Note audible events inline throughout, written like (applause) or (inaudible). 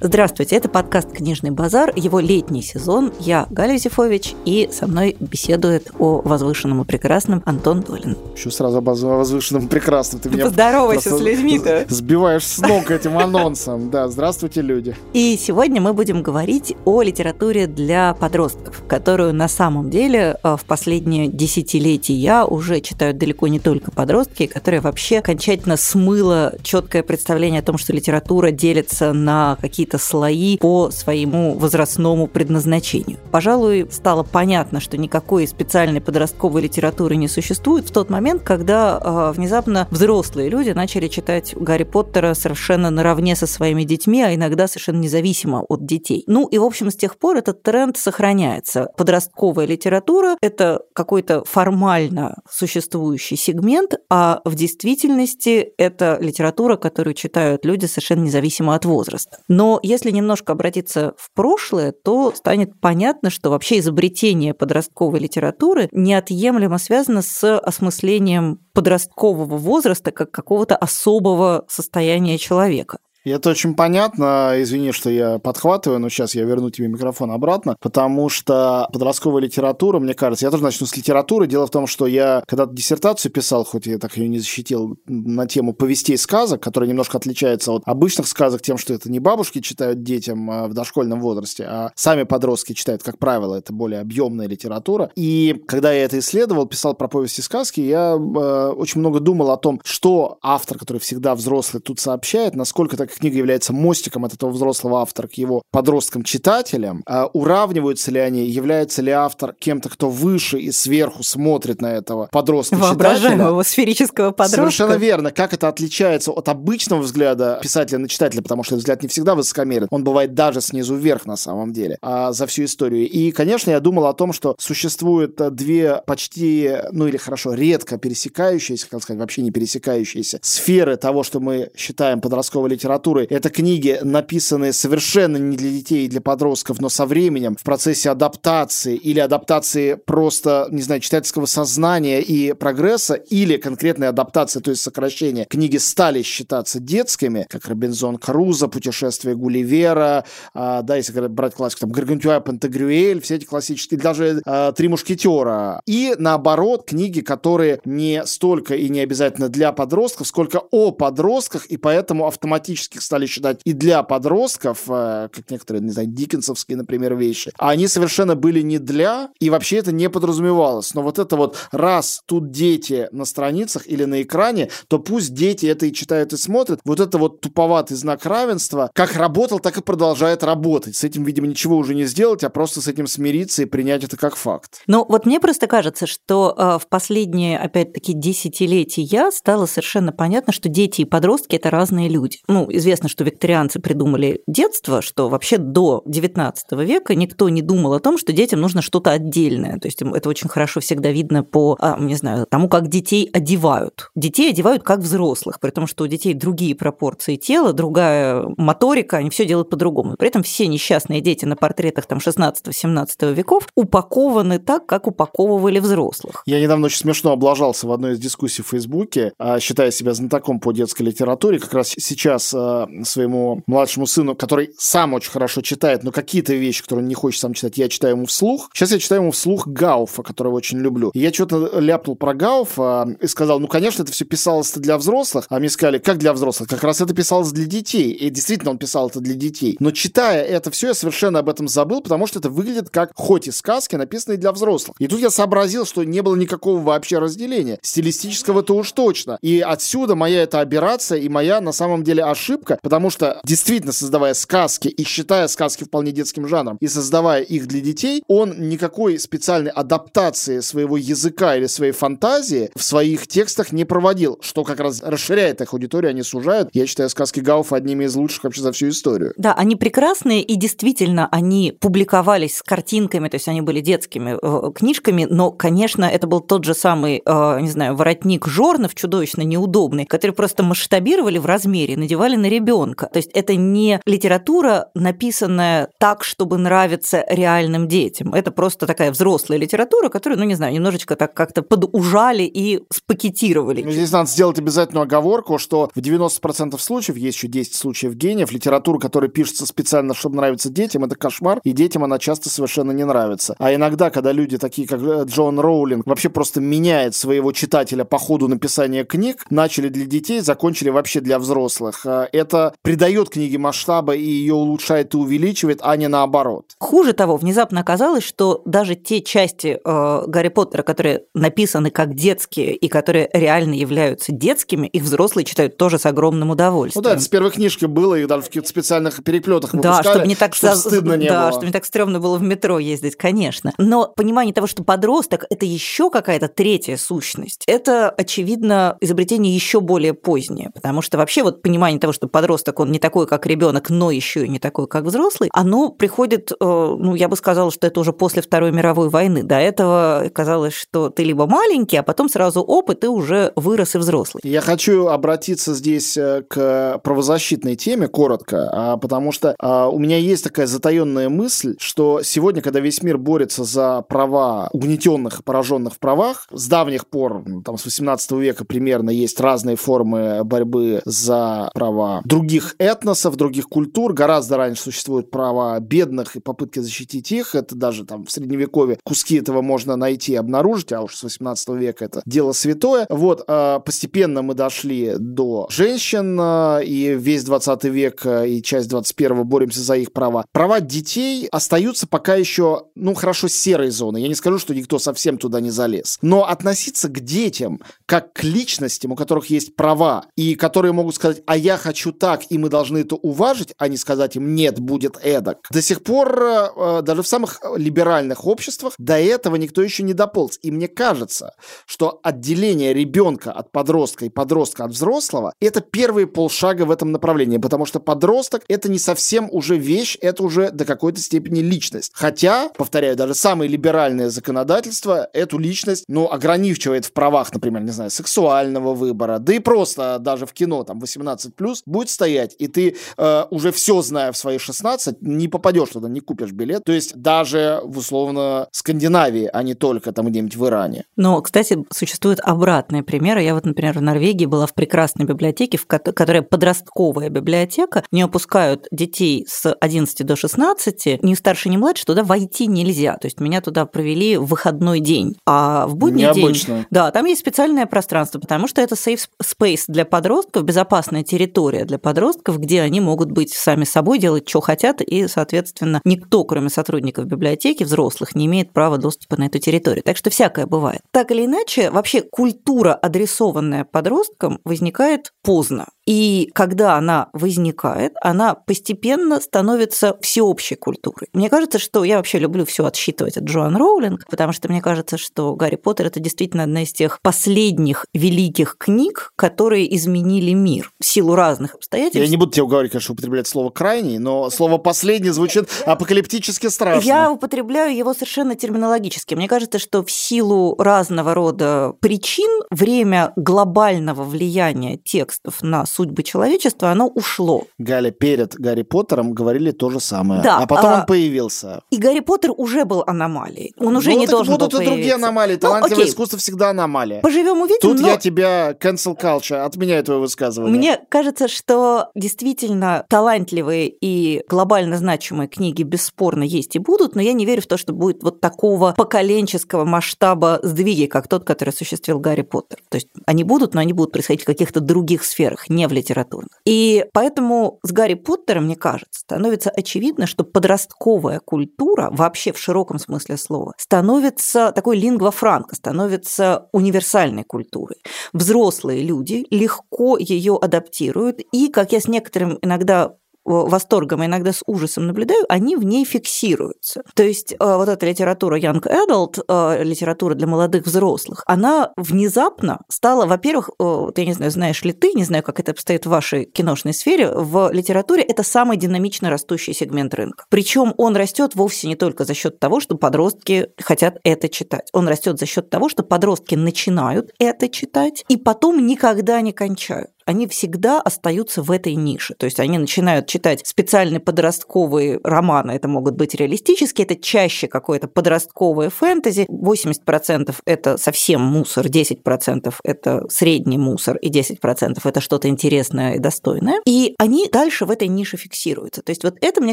Здравствуйте, это подкаст «Книжный базар», его летний сезон. Я Галя Зифович, и со мной беседует о возвышенном и прекрасном Антон Долин. Еще сразу об возвышенном и прекрасном. Ты, Ты меня поздоровайся с людьми-то. (laughs) Сбиваешь с ног этим анонсом. Да, здравствуйте, люди. И сегодня мы будем говорить о литературе для подростков, которую на самом деле э, в последние десятилетия уже читают далеко не только подростки, которые вообще окончательно смыло четкое представление о том, что литература делится на какие-то какие-то слои по своему возрастному предназначению. Пожалуй, стало понятно, что никакой специальной подростковой литературы не существует в тот момент, когда э, внезапно взрослые люди начали читать Гарри Поттера совершенно наравне со своими детьми, а иногда совершенно независимо от детей. Ну и, в общем, с тех пор этот тренд сохраняется. Подростковая литература – это какой-то формально существующий сегмент, а в действительности это литература, которую читают люди совершенно независимо от возраста. Но если немножко обратиться в прошлое, то станет понятно, что вообще изобретение подростковой литературы неотъемлемо связано с осмыслением подросткового возраста как какого-то особого состояния человека. И это очень понятно. Извини, что я подхватываю, но сейчас я верну тебе микрофон обратно, потому что подростковая литература, мне кажется, я тоже начну с литературы. Дело в том, что я когда-то диссертацию писал, хоть я так ее не защитил, на тему повестей сказок, которая немножко отличается от обычных сказок тем, что это не бабушки читают детям а, в дошкольном возрасте, а сами подростки читают, как правило, это более объемная литература. И когда я это исследовал, писал про повести сказки, я э, очень много думал о том, что автор, который всегда взрослый, тут сообщает, насколько так книга является мостиком от этого взрослого автора к его подросткам-читателям, а уравниваются ли они, является ли автор кем-то, кто выше и сверху смотрит на этого подростка-читателя. Воображаемого сферического подростка. Совершенно верно. Как это отличается от обычного взгляда писателя на читателя, потому что взгляд не всегда высокомерен. Он бывает даже снизу вверх на самом деле а за всю историю. И, конечно, я думал о том, что существует две почти, ну или хорошо, редко пересекающиеся, как сказать, вообще не пересекающиеся сферы того, что мы считаем подростковой литературой, литературы. Это книги, написанные совершенно не для детей и для подростков, но со временем в процессе адаптации или адаптации просто, не знаю, читательского сознания и прогресса, или конкретной адаптации, то есть сокращения. Книги стали считаться детскими, как Робинзон Крузо, Путешествие Гулливера, а, да, если брать классику, там, Гаргантюа Пантагрюэль, все эти классические, даже а, Три мушкетера. И наоборот, книги, которые не столько и не обязательно для подростков, сколько о подростках, и поэтому автоматически их стали считать и для подростков, э, как некоторые, не знаю, диккенсовские, например, вещи, а они совершенно были не для, и вообще это не подразумевалось. Но вот это вот, раз тут дети на страницах или на экране, то пусть дети это и читают, и смотрят. Вот это вот туповатый знак равенства, как работал, так и продолжает работать. С этим, видимо, ничего уже не сделать, а просто с этим смириться и принять это как факт. Ну, вот мне просто кажется, что э, в последние, опять-таки, десятилетия стало совершенно понятно, что дети и подростки – это разные люди. Ну, известно что викторианцы придумали детство, что вообще до XIX века никто не думал о том, что детям нужно что-то отдельное. То есть это очень хорошо всегда видно по, а, не знаю, тому, как детей одевают. Детей одевают как взрослых, при том, что у детей другие пропорции тела, другая моторика, они все делают по-другому. При этом все несчастные дети на портретах там 16-17 веков упакованы так, как упаковывали взрослых. Я недавно очень смешно облажался в одной из дискуссий в Фейсбуке, а, считая себя знатоком по детской литературе. Как раз сейчас а, своему младшему сыну, который сам очень хорошо читает, но какие-то вещи, которые он не хочет сам читать, я читаю ему вслух. Сейчас я читаю ему вслух Гауфа, которого очень люблю. И я что-то ляпнул про Гауфа и сказал, ну, конечно, это все писалось для взрослых. А мне сказали, как для взрослых? Как раз это писалось для детей. И действительно, он писал это для детей. Но читая это все, я совершенно об этом забыл, потому что это выглядит как хоть и сказки, написанные для взрослых. И тут я сообразил, что не было никакого вообще разделения. Стилистического-то уж точно. И отсюда моя эта операция и моя, на самом деле, ошибка, ошибка, потому что действительно создавая сказки и считая сказки вполне детским жанром и создавая их для детей, он никакой специальной адаптации своего языка или своей фантазии в своих текстах не проводил, что как раз расширяет их аудиторию, они сужают. Я считаю сказки Гауфа одними из лучших вообще за всю историю. Да, они прекрасные, и действительно они публиковались с картинками, то есть они были детскими э, книжками, но, конечно, это был тот же самый, э, не знаю, воротник Жорнов чудовищно неудобный, который просто масштабировали в размере, надевали на ребенка. То есть это не литература, написанная так, чтобы нравиться реальным детям. Это просто такая взрослая литература, которую, ну не знаю, немножечко так как-то подужали и спакетировали. Ну, здесь надо сделать обязательную оговорку, что в 90% случаев, есть еще 10 случаев гениев, литература, которая пишется специально, чтобы нравиться детям, это кошмар, и детям она часто совершенно не нравится. А иногда, когда люди такие, как э, Джон Роулинг, вообще просто меняют своего читателя по ходу написания книг, начали для детей, закончили вообще для взрослых. Это придает книге масштаба и ее улучшает и увеличивает, а не наоборот. Хуже того, внезапно оказалось, что даже те части э, Гарри Поттера, которые написаны как детские и которые реально являются детскими, их взрослые читают тоже с огромным удовольствием. Ну да, это с первой книжки было, и даже в каких-то специальных переплетах Да, чтобы не так чтобы стыдно не да, было. чтобы не так стрёмно было в метро ездить, конечно. Но понимание того, что подросток – это еще какая-то третья сущность, это, очевидно, изобретение еще более позднее, потому что вообще вот понимание того, что подросток, он не такой, как ребенок, но еще и не такой, как взрослый, оно приходит, э, ну, я бы сказала, что это уже после Второй мировой войны. До этого казалось, что ты либо маленький, а потом сразу опыт, ты уже вырос и взрослый. Я хочу обратиться здесь э, к правозащитной теме коротко, а, потому что а, у меня есть такая затаенная мысль, что сегодня, когда весь мир борется за права угнетенных, пораженных в правах, с давних пор, ну, там с 18 века примерно, есть разные формы борьбы за права других этносов, других культур. Гораздо раньше существуют права бедных и попытки защитить их. Это даже там в средневековье куски этого можно найти и обнаружить, а уж с 18 века это дело святое. Вот, а, постепенно мы дошли до женщин, а, и весь 20 век и часть 21 боремся за их права. Права детей остаются пока еще, ну, хорошо, серой зоной. Я не скажу, что никто совсем туда не залез. Но относиться к детям как к личностям, у которых есть права, и которые могут сказать, а я хочу так, и мы должны это уважить, а не сказать им, нет, будет эдак. До сих пор, э, даже в самых либеральных обществах, до этого никто еще не дополз. И мне кажется, что отделение ребенка от подростка и подростка от взрослого – это первые полшага в этом направлении, потому что подросток – это не совсем уже вещь, это уже до какой-то степени личность. Хотя, повторяю, даже самое либеральное законодательство эту личность, ну, ограничивает в правах, например, не знаю, сексуального выбора, да и просто даже в кино, там, 18+, будет стоять, и ты э, уже все зная в свои 16, не попадешь туда, не купишь билет. То есть даже в условно Скандинавии, а не только там где-нибудь в Иране. Но, кстати, существуют обратные примеры. Я вот, например, в Норвегии была в прекрасной библиотеке, в которой подростковая библиотека. Не опускают детей с 11 до 16, ни старше, ни младше, туда войти нельзя. То есть меня туда провели в выходной день. А в будний Необычно. день... Да, там есть специальное пространство, потому что это safe space для подростков, безопасная территория для подростков, где они могут быть сами собой, делать, что хотят, и, соответственно, никто, кроме сотрудников библиотеки, взрослых, не имеет права доступа на эту территорию. Так что всякое бывает. Так или иначе, вообще культура, адресованная подросткам, возникает поздно. И когда она возникает, она постепенно становится всеобщей культурой. Мне кажется, что я вообще люблю все отсчитывать от Джоан Роулинг, потому что мне кажется, что Гарри Поттер это действительно одна из тех последних великих книг, которые изменили мир в силу разных обстоятельств. Я не буду тебе уговаривать, конечно, употреблять слово «крайний», но слово «последний» звучит апокалиптически страшно. Я употребляю его совершенно терминологически. Мне кажется, что в силу разного рода причин время глобального влияния текстов на судьбы человечества, оно ушло. Галя, перед Гарри Поттером говорили то же самое. Да, а потом а- он появился. И Гарри Поттер уже был аномалией. Он уже ну, не должен будут был и другие аномалии. Ну, Талантливое окей. искусство всегда аномалия. Поживем увидим. Тут но я тебя cancel culture, отменяю твое высказывание. Мне кажется, что действительно талантливые и глобально значимые книги бесспорно есть и будут, но я не верю в то, что будет вот такого поколенческого масштаба сдвиги, как тот, который осуществил Гарри Поттер. То есть они будут, но они будут происходить в каких-то других сферах, не в литературных. И поэтому с Гарри Поттером, мне кажется, становится очевидно, что подростковая культура, вообще в широком смысле слова, становится такой лингва франка, становится универсальной культурой. Взрослые люди легко ее адаптируют, и, как я с некоторым иногда восторгом, а иногда с ужасом наблюдаю, они в ней фиксируются. То есть э, вот эта литература Young Adult, э, литература для молодых взрослых, она внезапно стала, во-первых, э, вот я не знаю, знаешь ли ты, не знаю, как это обстоит в вашей киношной сфере, в литературе это самый динамично растущий сегмент рынка. Причем он растет вовсе не только за счет того, что подростки хотят это читать. Он растет за счет того, что подростки начинают это читать и потом никогда не кончают. Они всегда остаются в этой нише. То есть они начинают читать специальные подростковые романы, это могут быть реалистические, это чаще какое-то подростковое фэнтези, 80% это совсем мусор, 10% это средний мусор и 10% это что-то интересное и достойное. И они дальше в этой нише фиксируются. То есть вот это, мне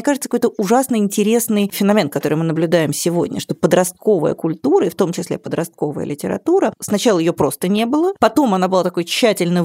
кажется, какой-то ужасно интересный феномен, который мы наблюдаем сегодня, что подростковая культура, и в том числе подростковая литература, сначала ее просто не было, потом она была такой тщательно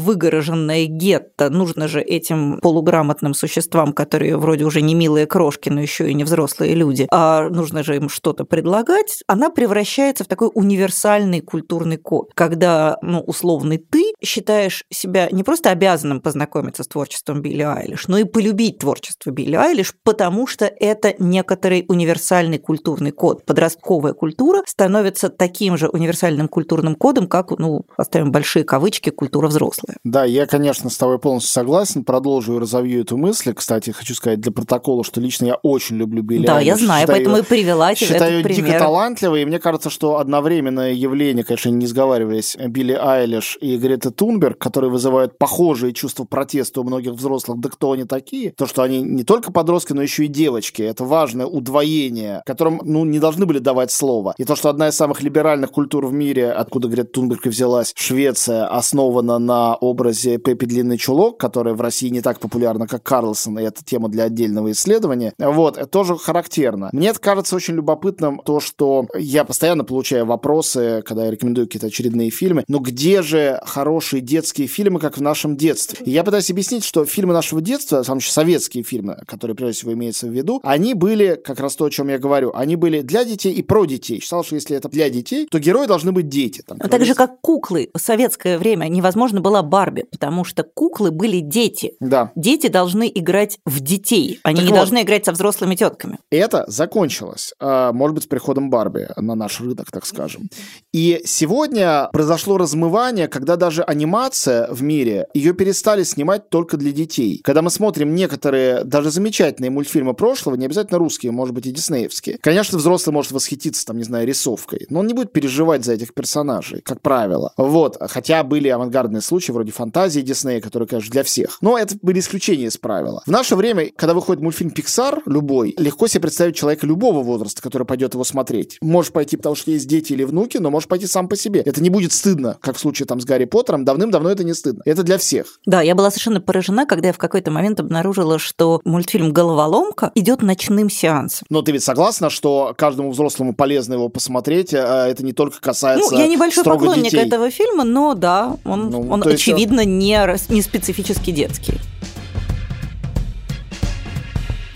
выгороженная гетто, нужно же этим полуграмотным существам, которые вроде уже не милые крошки, но еще и не взрослые люди, а нужно же им что-то предлагать, она превращается в такой универсальный культурный код, когда, ну, условный ты считаешь себя не просто обязанным познакомиться с творчеством Билли Айлиш, но и полюбить творчество Билли Айлиш, потому что это некоторый универсальный культурный код. Подростковая культура становится таким же универсальным культурным кодом, как, ну, оставим большие кавычки, культура взрослая. Да, я, конечно, с тобой полностью согласен. Продолжу и разовью эту мысль. Кстати, хочу сказать для протокола, что лично я очень люблю Билли Да, Айлиш. я знаю, Считаю- поэтому и привела тебе Считаю этот дико пример. талантливой, и мне кажется, что одновременное явление, конечно, не сговаривались, Билли Айлиш и Грета Тунберг, которые вызывают похожие чувства протеста у многих взрослых, да кто они такие, то, что они не только подростки, но еще и девочки, это важное удвоение, которым, ну, не должны были давать слово. И то, что одна из самых либеральных культур в мире, откуда Грета Тунберг и взялась, Швеция, основана на образе Пеппи Длинный Чулок, которая в России не так популярна, как Карлсон, и это тема для отдельного исследования. Вот, это тоже характерно. Мне это кажется очень любопытным, то, что я постоянно получаю вопросы, когда я рекомендую какие-то очередные фильмы, но где же хорошие детские фильмы, как в нашем детстве? И я пытаюсь объяснить, что фильмы нашего детства, самые советские фильмы, которые, прежде всего, имеются в виду, они были, как раз то, о чем я говорю, они были для детей и про детей. Считал, что если это для детей, то герои должны быть дети. Там, Ну, Так же, как куклы. В советское время невозможно была Барби, потому что куклы были дети. Да. Дети должны играть в детей. Они Так не вот. должны играть со взрослыми тетками. Это закончилось, а, может быть, с приходом Барби на наш рынок, так скажем. И сегодня произошло размывание, когда даже анимация в мире, ее перестали снимать только для детей. Когда мы смотрим некоторые даже замечательные мультфильмы прошлого, не обязательно русские, может быть, и диснеевские. Конечно, взрослый может восхититься, там, не знаю, рисовкой, но он не будет переживать за этих персонажей, как правило. Вот. Хотя были авангардные случаи, вроде фантазии Диснея, которые, конечно, для всех. Но это были исключения из правила. В наше время, когда выходит мультфильм Pixar, любой, легко себе представить человека любого возраста, который пойдет его смотреть. Можешь пойти, потому что есть дети или внуки, но можешь пойти сам по себе. Это не будет стыдно, как в случае там с Гарри Поттером. Давным-давно это не стыдно. Это для всех. Да, я была совершенно поражена, когда я в какой-то момент обнаружила, что мультфильм «Головоломка» идет ночным сеансом. Но ты ведь согласна, что каждому взрослому полезно его посмотреть? а Это не только касается Ну, я небольшой поклонник детей. этого фильма, но да, он, Ну, он очевидно не, рас- не специфически детский.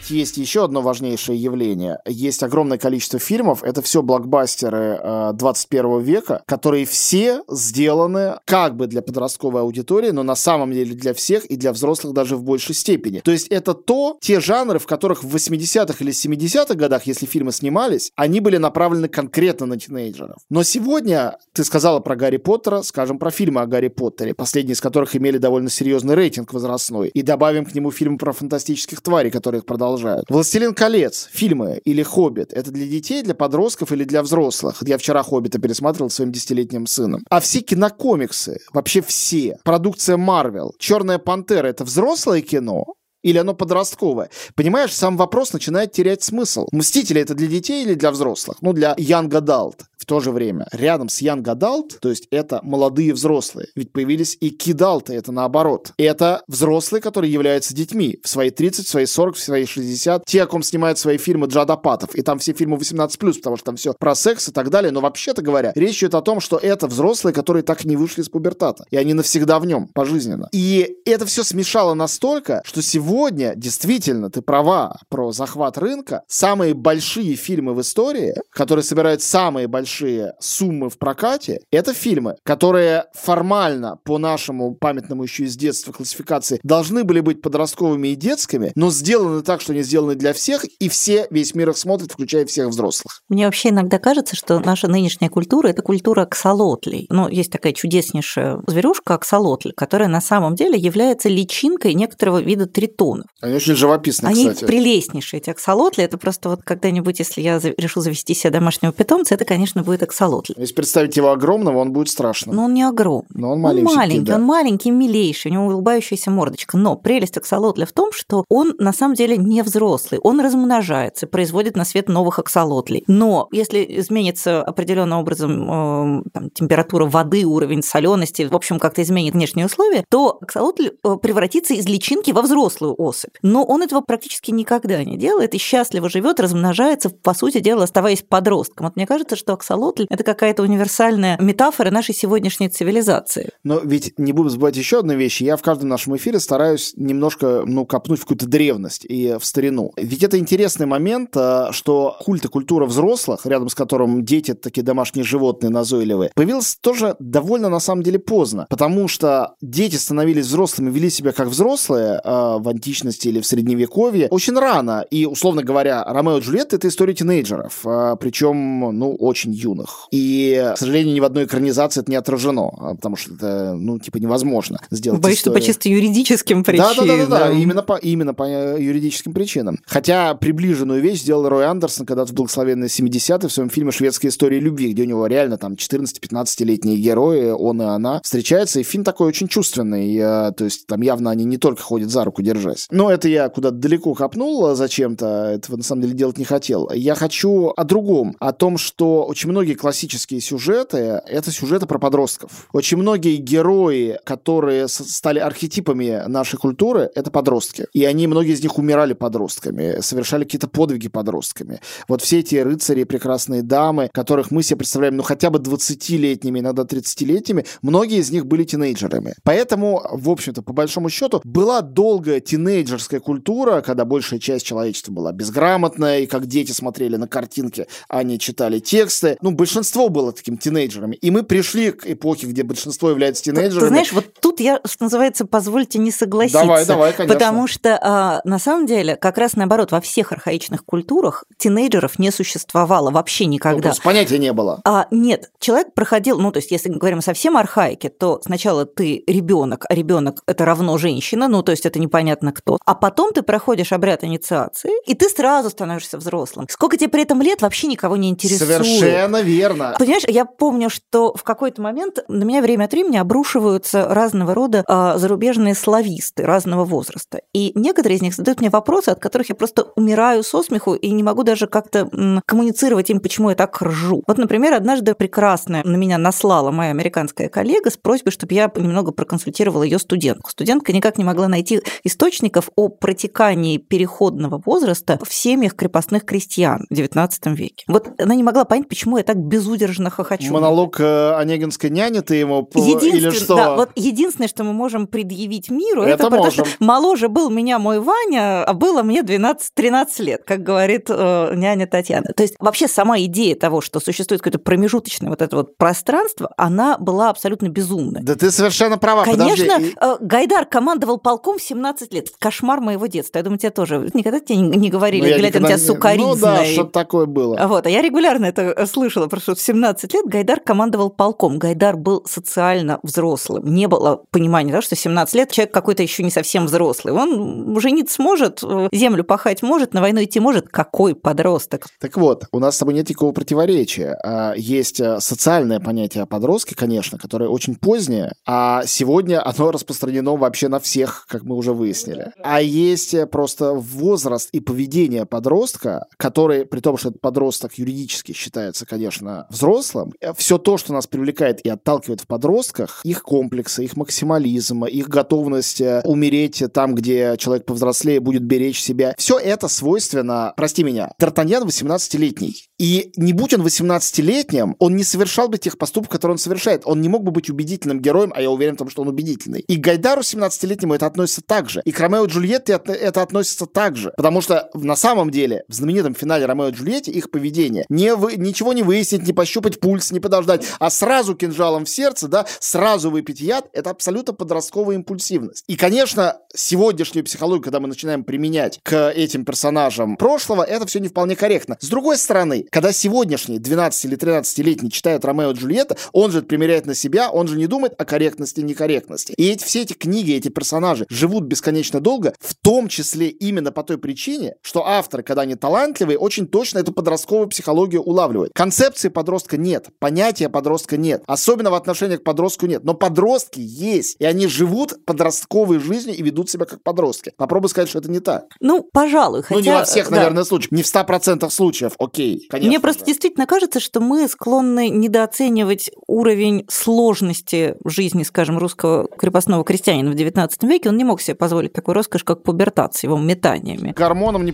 Есть еще одно важнейшее явление. Есть огромное количество фильмов, это все блокбастеры э, 21 века, которые все сделаны как бы для подростковой аудитории, но на самом деле для всех и для взрослых даже в большей степени. То есть это то, те жанры, в которых в 80-х или 70-х годах, если фильмы снимались, они были направлены конкретно на тинейджеров. Но сегодня, ты сказала про Гарри Поттера, скажем про фильмы о Гарри Поттере, последние из которых имели довольно серьезный рейтинг возрастной, и добавим к нему фильмы про фантастических тварей, которые их продолжают. «Властелин колец», фильмы или «Хоббит» — это для детей, для подростков или для взрослых? Я вчера «Хоббита» пересматривал своим десятилетним сыном. А все кинокомиксы, вообще все, продукция Марвел, «Черная пантера» — это взрослое кино? Или оно подростковое? Понимаешь, сам вопрос начинает терять смысл. «Мстители» — это для детей или для взрослых? Ну, для young adult. В то же время, рядом с young adult, то есть это молодые взрослые. Ведь появились и кидалты, это наоборот. Это взрослые, которые являются детьми. В свои 30, в свои 40, в свои 60. Те, о ком снимают свои фильмы Джад Апатов. И там все фильмы 18+, потому что там все про секс и так далее. Но вообще-то говоря, речь идет о том, что это взрослые, которые так и не вышли из пубертата. И они навсегда в нем, пожизненно. И это все смешало настолько, что сегодня, действительно, ты права про захват рынка, самые большие фильмы в истории, которые собирают самые большие суммы в прокате, это фильмы, которые формально по нашему памятному еще из детства классификации должны были быть подростковыми и детскими, но сделаны так, что они сделаны для всех, и все, весь мир их смотрит, включая всех взрослых. Мне вообще иногда кажется, что наша нынешняя культура – это культура аксолотлей. Ну, есть такая чудеснейшая зверюшка аксолотль, которая на самом деле является личинкой некоторого вида тритонов. Они очень живописны, Они кстати. прелестнейшие, эти аксолотли. Это просто вот когда-нибудь, если я решу завести себе домашнего питомца, это, конечно, будет аксолотль. Если представить его огромного, он будет страшным. Но он не огромный. Но он маленький. Он маленький, да. он маленький, милейший, у него улыбающаяся мордочка. Но прелесть аксолотля в том, что он на самом деле не взрослый. Он размножается, производит на свет новых аксолотлей. Но если изменится определенным образом э, там, температура воды, уровень солености, в общем, как-то изменит внешние условия, то аксолотль э, превратится из личинки во взрослую особь. Но он этого практически никогда не делает и счастливо живет, размножается, по сути дела, оставаясь подростком. Вот мне кажется, что аксолотль – это какая-то универсальная метафора нашей сегодняшней цивилизации. Но ведь не будем забывать еще одну вещь. Я в каждом нашем эфире стараюсь немножко ну, копнуть в какую-то древность и в старину. Ведь это интересный момент, а, что культ и культура взрослых, рядом с которым дети такие домашние животные назойливые, появилась тоже довольно на самом деле поздно. Потому что дети становились взрослыми, вели себя как взрослые э, в античности или в средневековье очень рано. И, условно говоря, Ромео и Джульетта — это история тинейджеров, э, причем, ну, очень юных. И, к сожалению, ни в одной экранизации это не отражено, потому что это, ну, типа, невозможно сделать Боюсь, что по чисто юридическим причинам. Да-да-да, именно по, именно по э, юридическим причинам. Хотя приближенную вещь сделал Рой Андерсон когда-то в благословенные 70-е в своем фильме «Шведская история любви», где у него реально там 14-15-летние герои, он и она, встречаются, и фильм такой очень чувственный, э, то есть там явно они не только ходят за руку держась. Но это я куда-то далеко копнул зачем-то, этого на самом деле делать не хотел. Я хочу о другом, о том, что очень многие классические сюжеты — это сюжеты про подростков. Очень многие герои, которые стали архетипами нашей культуры, это подростки. И они, многие из них умирали подростками, совершали какие-то подвиги подростками. Вот все эти рыцари, прекрасные дамы, которых мы себе представляем, ну, хотя бы 20-летними, иногда 30-летними, многие из них были тинейджерами. Поэтому, в общем-то, по большому счету, была долгая тинейджерская культура, когда большая часть человечества была безграмотная, и как дети смотрели на картинки, а не читали тексты. Ну, большинство было таким тинейджерами. И мы пришли к эпохе, где большинство является тинейджерами. Ты знаешь, вот тут я, что называется, позвольте не согласиться. Давай, давай, конечно. Потому что, а, на самом деле, как раз наоборот, во всех архаичных культурах тинейджеров не существовало вообще никогда. Ну, понятия не было. А, нет, человек проходил, ну, то есть, если говорим совсем архаике, то сначала ты ребенок, а ребенок это равно женщина, ну, то есть это непонятно кто. А потом ты проходишь обряд инициации, и ты сразу становишься взрослым. Сколько тебе при этом лет, вообще никого не интересует. Совершенно верно. Понимаешь, я помню, что в какой-то момент на меня время от времени обрушиваются разного рода а, зарубежные слависты разного возраста. И некоторые из них задают мне вопросы, от которых я просто умираю со смеху и не могу даже как-то м, коммуницировать им, почему я так ржу. Вот, например, однажды прекрасная на меня наслала моя американская коллега с просьбой, чтобы я немного проконсультировала ее студентку. Студентка никак не могла найти источников о протекании переходного возраста в семьях крепостных крестьян в XIX веке. Вот она не могла понять, почему я так безудержно хохочу. Монолог э, Онегинской няни ты ему или что? Да, вот единственное, что мы можем предъявить миру, это, Это потому можем. что моложе был меня мой Ваня, а было мне 12-13 лет, как говорит э, няня Татьяна. То есть вообще сама идея того, что существует какое-то промежуточное вот это вот пространство, она была абсолютно безумной. Да ты совершенно права. Конечно, подожди. Э, Гайдар командовал полком в 17 лет. Кошмар моего детства. Я думаю, тебе тоже никогда тебе не говорили, Ну, глядя на тебя не- сукоризной. Ну да, что-то такое было. Вот, а я регулярно это э, слышала, потому в 17 лет Гайдар командовал полком. Гайдар был социально взрослым. Не было понимания, да, что в 17 лет человек какой-то еще не совсем взрослый. Он жениться может, землю пахать может, на войну идти может. Какой подросток? Так вот, у нас с тобой нет никакого противоречия. А, Есть э, социальное понятие о подростке, конечно, которое очень позднее, а сегодня оно распространено вообще на всех, как мы уже выяснили. А есть э, просто возраст и поведение подростка, который, при том, что этот подросток юридически считается, конечно, взрослым, все то, что нас привлекает и отталкивает в подростках, их комплексы, их максимализм, их готовность э, умереть там, где человек повзрослее будет беречь себя, все это свойственно, прости меня, Д'Артаньян 18-летний. И не будь он 18-летним, он не совершал бы тех поступков, которые он совершает. Он не мог бы быть убедительным героем, а я уверен в том, что он убедительный. И к Гайдару 17-летнему это относится так же. И к Ромео и Джульетте это, относится так же. Потому что на самом деле в знаменитом финале Ромео и Джульетте их поведение не вы, ничего не выяснить, не пощупать пульс, не подождать, а сразу кинжалом в сердце, да, сразу выпить яд, это абсолютно подростковая импульсивность. И, конечно, сегодняшнюю психологию, когда мы начинаем применять к этим персонажам прошлого, это все не вполне корректно. С другой стороны, когда сегодняшний 12 или 13-летний читает Ромео и Джульетта, он же примеряет на себя, он же не думает о корректности и некорректности. И эти, все эти книги, эти персонажи живут бесконечно долго, в том числе именно по той причине, что авторы, когда они талантливые, очень точно эту подростковую психологию улавливают. Концепции подростка нет, понятия подростка нет, особенно в отношениях к подростку нет, но подростки есть, и они живут подростковой жизнью и ведут себя как подростки. Попробуй сказать, что это не так. Ну, пожалуй. Хотя, ну, не во всех, да. наверное, случаях, не в 100% случаев, окей, конечно. Мне просто да. действительно кажется, что мы склонны недооценивать уровень сложности жизни, скажем, русского крепостного крестьянина в XIX веке. Он не мог себе позволить такой роскошь, как пубертат с его метаниями. Гормоном не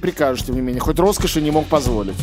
не менее, хоть роскоши не мог позволить.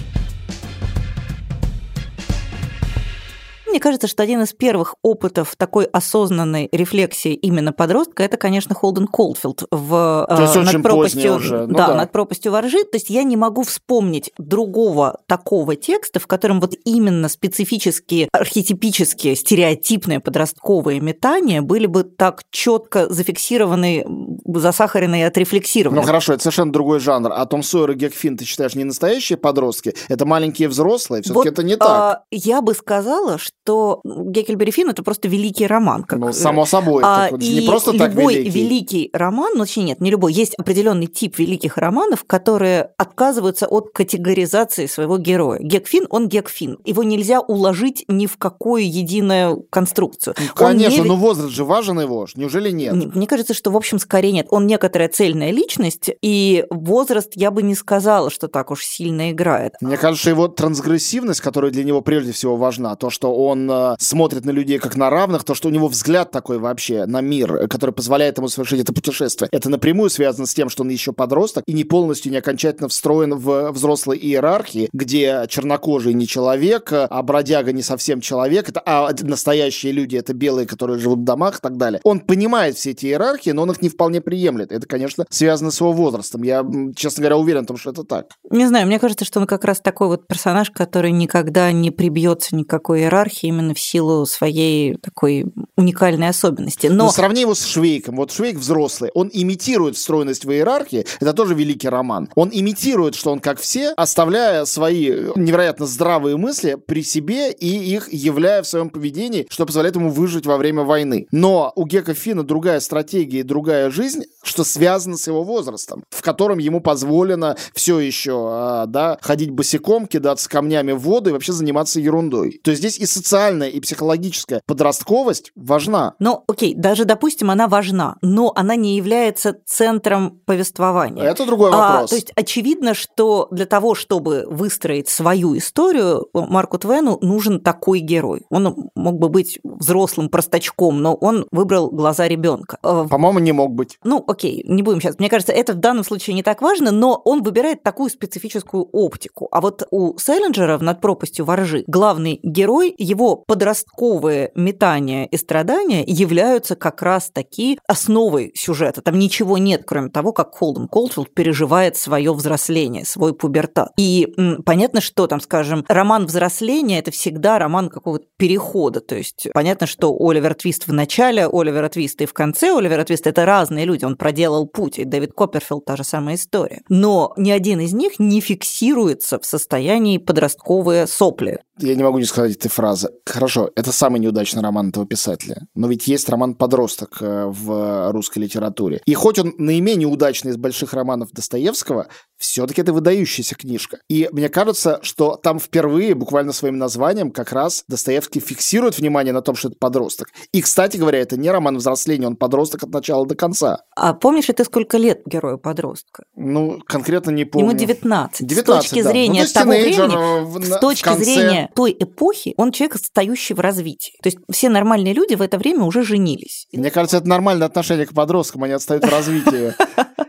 Мне кажется, что один из первых опытов такой осознанной рефлексии именно подростка это, конечно, Холден Колфилд в То есть э, над пропастью, уже. Ну, да, да, над пропастью воржи. То есть я не могу вспомнить другого такого текста, в котором вот именно специфические, архетипические, стереотипные подростковые метания были бы так четко зафиксированы, засахарены и отрефлексированы. Ну хорошо, это совершенно другой жанр. А Том Сойер и Гекфин, ты считаешь, не настоящие подростки? Это маленькие взрослые? все таки вот, это не так. А, я бы сказала, что что Геккельбери Финн это просто великий роман. Как... Ну, само собой, а, так, и не просто так любой великий. великий роман, ну, вообще нет, не любой, есть определенный тип великих романов, которые отказываются от категоризации своего героя. Гекфин, он Гекфин. Его нельзя уложить ни в какую единую конструкцию. Ну, конечно, не... но возраст же важен его, неужели нет? Мне кажется, что, в общем, скорее нет. Он некоторая цельная личность, и возраст, я бы не сказала, что так уж сильно играет. Мне кажется, его трансгрессивность, которая для него прежде всего важна, то, что он он э, смотрит на людей как на равных, то, что у него взгляд такой вообще на мир, который позволяет ему совершить это путешествие, это напрямую связано с тем, что он еще подросток и не полностью, не окончательно встроен в взрослой иерархии, где чернокожий не человек, а бродяга не совсем человек, это, а настоящие люди это белые, которые живут в домах и так далее. Он понимает все эти иерархии, но он их не вполне приемлет. Это, конечно, связано с его возрастом. Я, честно говоря, уверен в том, что это так. Не знаю, мне кажется, что он как раз такой вот персонаж, который никогда не прибьется никакой иерархии, именно в силу своей такой уникальной особенности. Но... Но сравни его с Швейком. Вот Швейк взрослый, он имитирует стройность в иерархии, это тоже великий роман. Он имитирует, что он как все, оставляя свои невероятно здравые мысли при себе и их являя в своем поведении, что позволяет ему выжить во время войны. Но у Гека Фина другая стратегия и другая жизнь, что связано с его возрастом, в котором ему позволено все еще а, да, ходить босиком, кидаться камнями в воду и вообще заниматься ерундой. То есть здесь и социальная и психологическая подростковость важна. Ну, окей, даже, допустим, она важна, но она не является центром повествования. Это другой а, вопрос. А, то есть очевидно, что для того, чтобы выстроить свою историю, Марку Твену нужен такой герой. Он мог бы быть взрослым простачком, но он выбрал глаза ребенка. А, По-моему, не мог быть. Ну, окей, не будем сейчас. Мне кажется, это в данном случае не так важно, но он выбирает такую специфическую оптику. А вот у Селлинджера в «Над пропастью воржи» главный герой, его подростковые метания и страдания являются как раз таки основой сюжета. Там ничего нет, кроме того, как Холден Колфилд переживает свое взросление, свой пубертат. И м, понятно, что там, скажем, роман взросления – это всегда роман какого-то перехода. То есть понятно, что Оливер Твист в начале, Оливер Твист и в конце Оливера Твиста – это разные люди. Он проделал путь, и Дэвид Копперфилд – та же самая история. Но ни один из них не фиксируется в состоянии подростковые сопли. Я не могу не сказать этой фразы. Хорошо, это самый неудачный роман этого писателя. Но ведь есть роман «Подросток» э, в русской литературе. И хоть он наименее удачный из больших романов Достоевского, все-таки это выдающаяся книжка. И мне кажется, что там впервые, буквально своим названием, как раз Достоевский фиксирует внимание на том, что это подросток. И, кстати говоря, это не роман взросления, он подросток от начала до конца. А помнишь ли ты, сколько лет герою подростка? Ну, конкретно не помню. Ему 19. 19 с точки да. зрения ну, того времени, в, с точки конце... зрения той эпохи, он человек, отстающий в развитии. То есть все нормальные люди в это время уже женились. Мне кажется, это нормальное отношение к подросткам, они отстают в развитии. (laughs)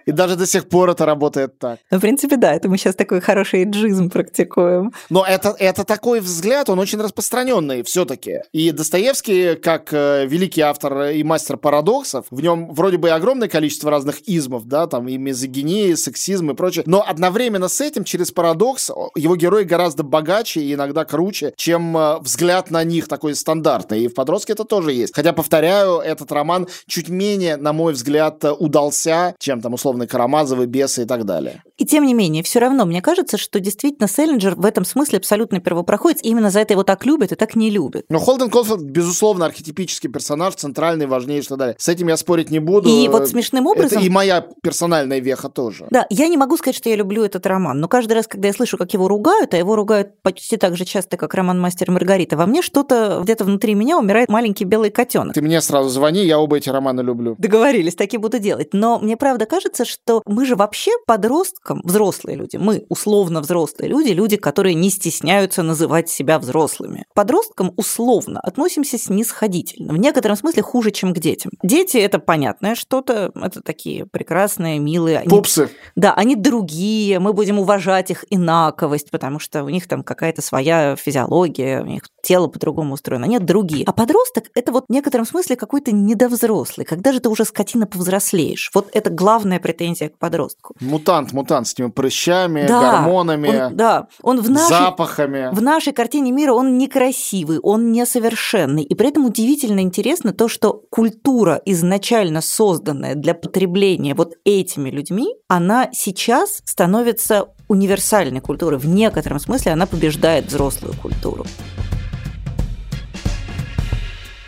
И даже до сих пор это работает так. Ну, в принципе, да, это мы сейчас такой хороший джизм практикуем. Но это, это такой взгляд, он очень распространенный все-таки. И Достоевский, как э, великий автор и мастер парадоксов, в нем вроде бы и огромное количество разных измов, да, там и мизогиния, и сексизм и прочее. Но одновременно с этим, через парадокс, его герои гораздо богаче и иногда круче, чем э, взгляд на них такой стандартный. И в «Подростке» это тоже есть. Хотя, повторяю, этот роман чуть менее, на мой взгляд, удался, чем там условно Карамазовы, Бесы и так далее. И тем не менее, все равно мне кажется, что действительно Селлинджер в этом смысле абсолютно первопроходец, и именно за это его так любят и так не любят. Но Холден Колфилд, безусловно, архетипический персонаж, центральный, важнейший и так далее. С этим я спорить не буду. И вот смешным образом... Это и моя персональная веха тоже. Да, я не могу сказать, что я люблю этот роман, но каждый раз, когда я слышу, как его ругают, а его ругают почти так же часто, как роман «Мастер и Маргарита», во мне что-то где-то внутри меня умирает маленький белый котенок. Ты мне сразу звони, я оба эти романы люблю. Договорились, так и буду делать. Но мне правда кажется, что мы же вообще подросткам, взрослые люди, мы условно взрослые люди, люди, которые не стесняются называть себя взрослыми. Подросткам условно относимся снисходительно. В некотором смысле хуже, чем к детям. Дети – это понятное что-то, это такие прекрасные, милые. Они, Пупсы. Да, они другие, мы будем уважать их инаковость, потому что у них там какая-то своя физиология, у них тело по-другому устроено, нет другие. А подросток – это вот в некотором смысле какой-то недовзрослый. Когда же ты уже скотина повзрослеешь? Вот это главная претензия к подростку. Мутант, мутант с этими прыщами, да, гормонами, он, да, он в нашей, запахами. В нашей картине мира он некрасивый, он несовершенный. И при этом удивительно интересно то, что культура, изначально созданная для потребления вот этими людьми, она сейчас становится универсальной культурой. В некотором смысле она побеждает взрослую культуру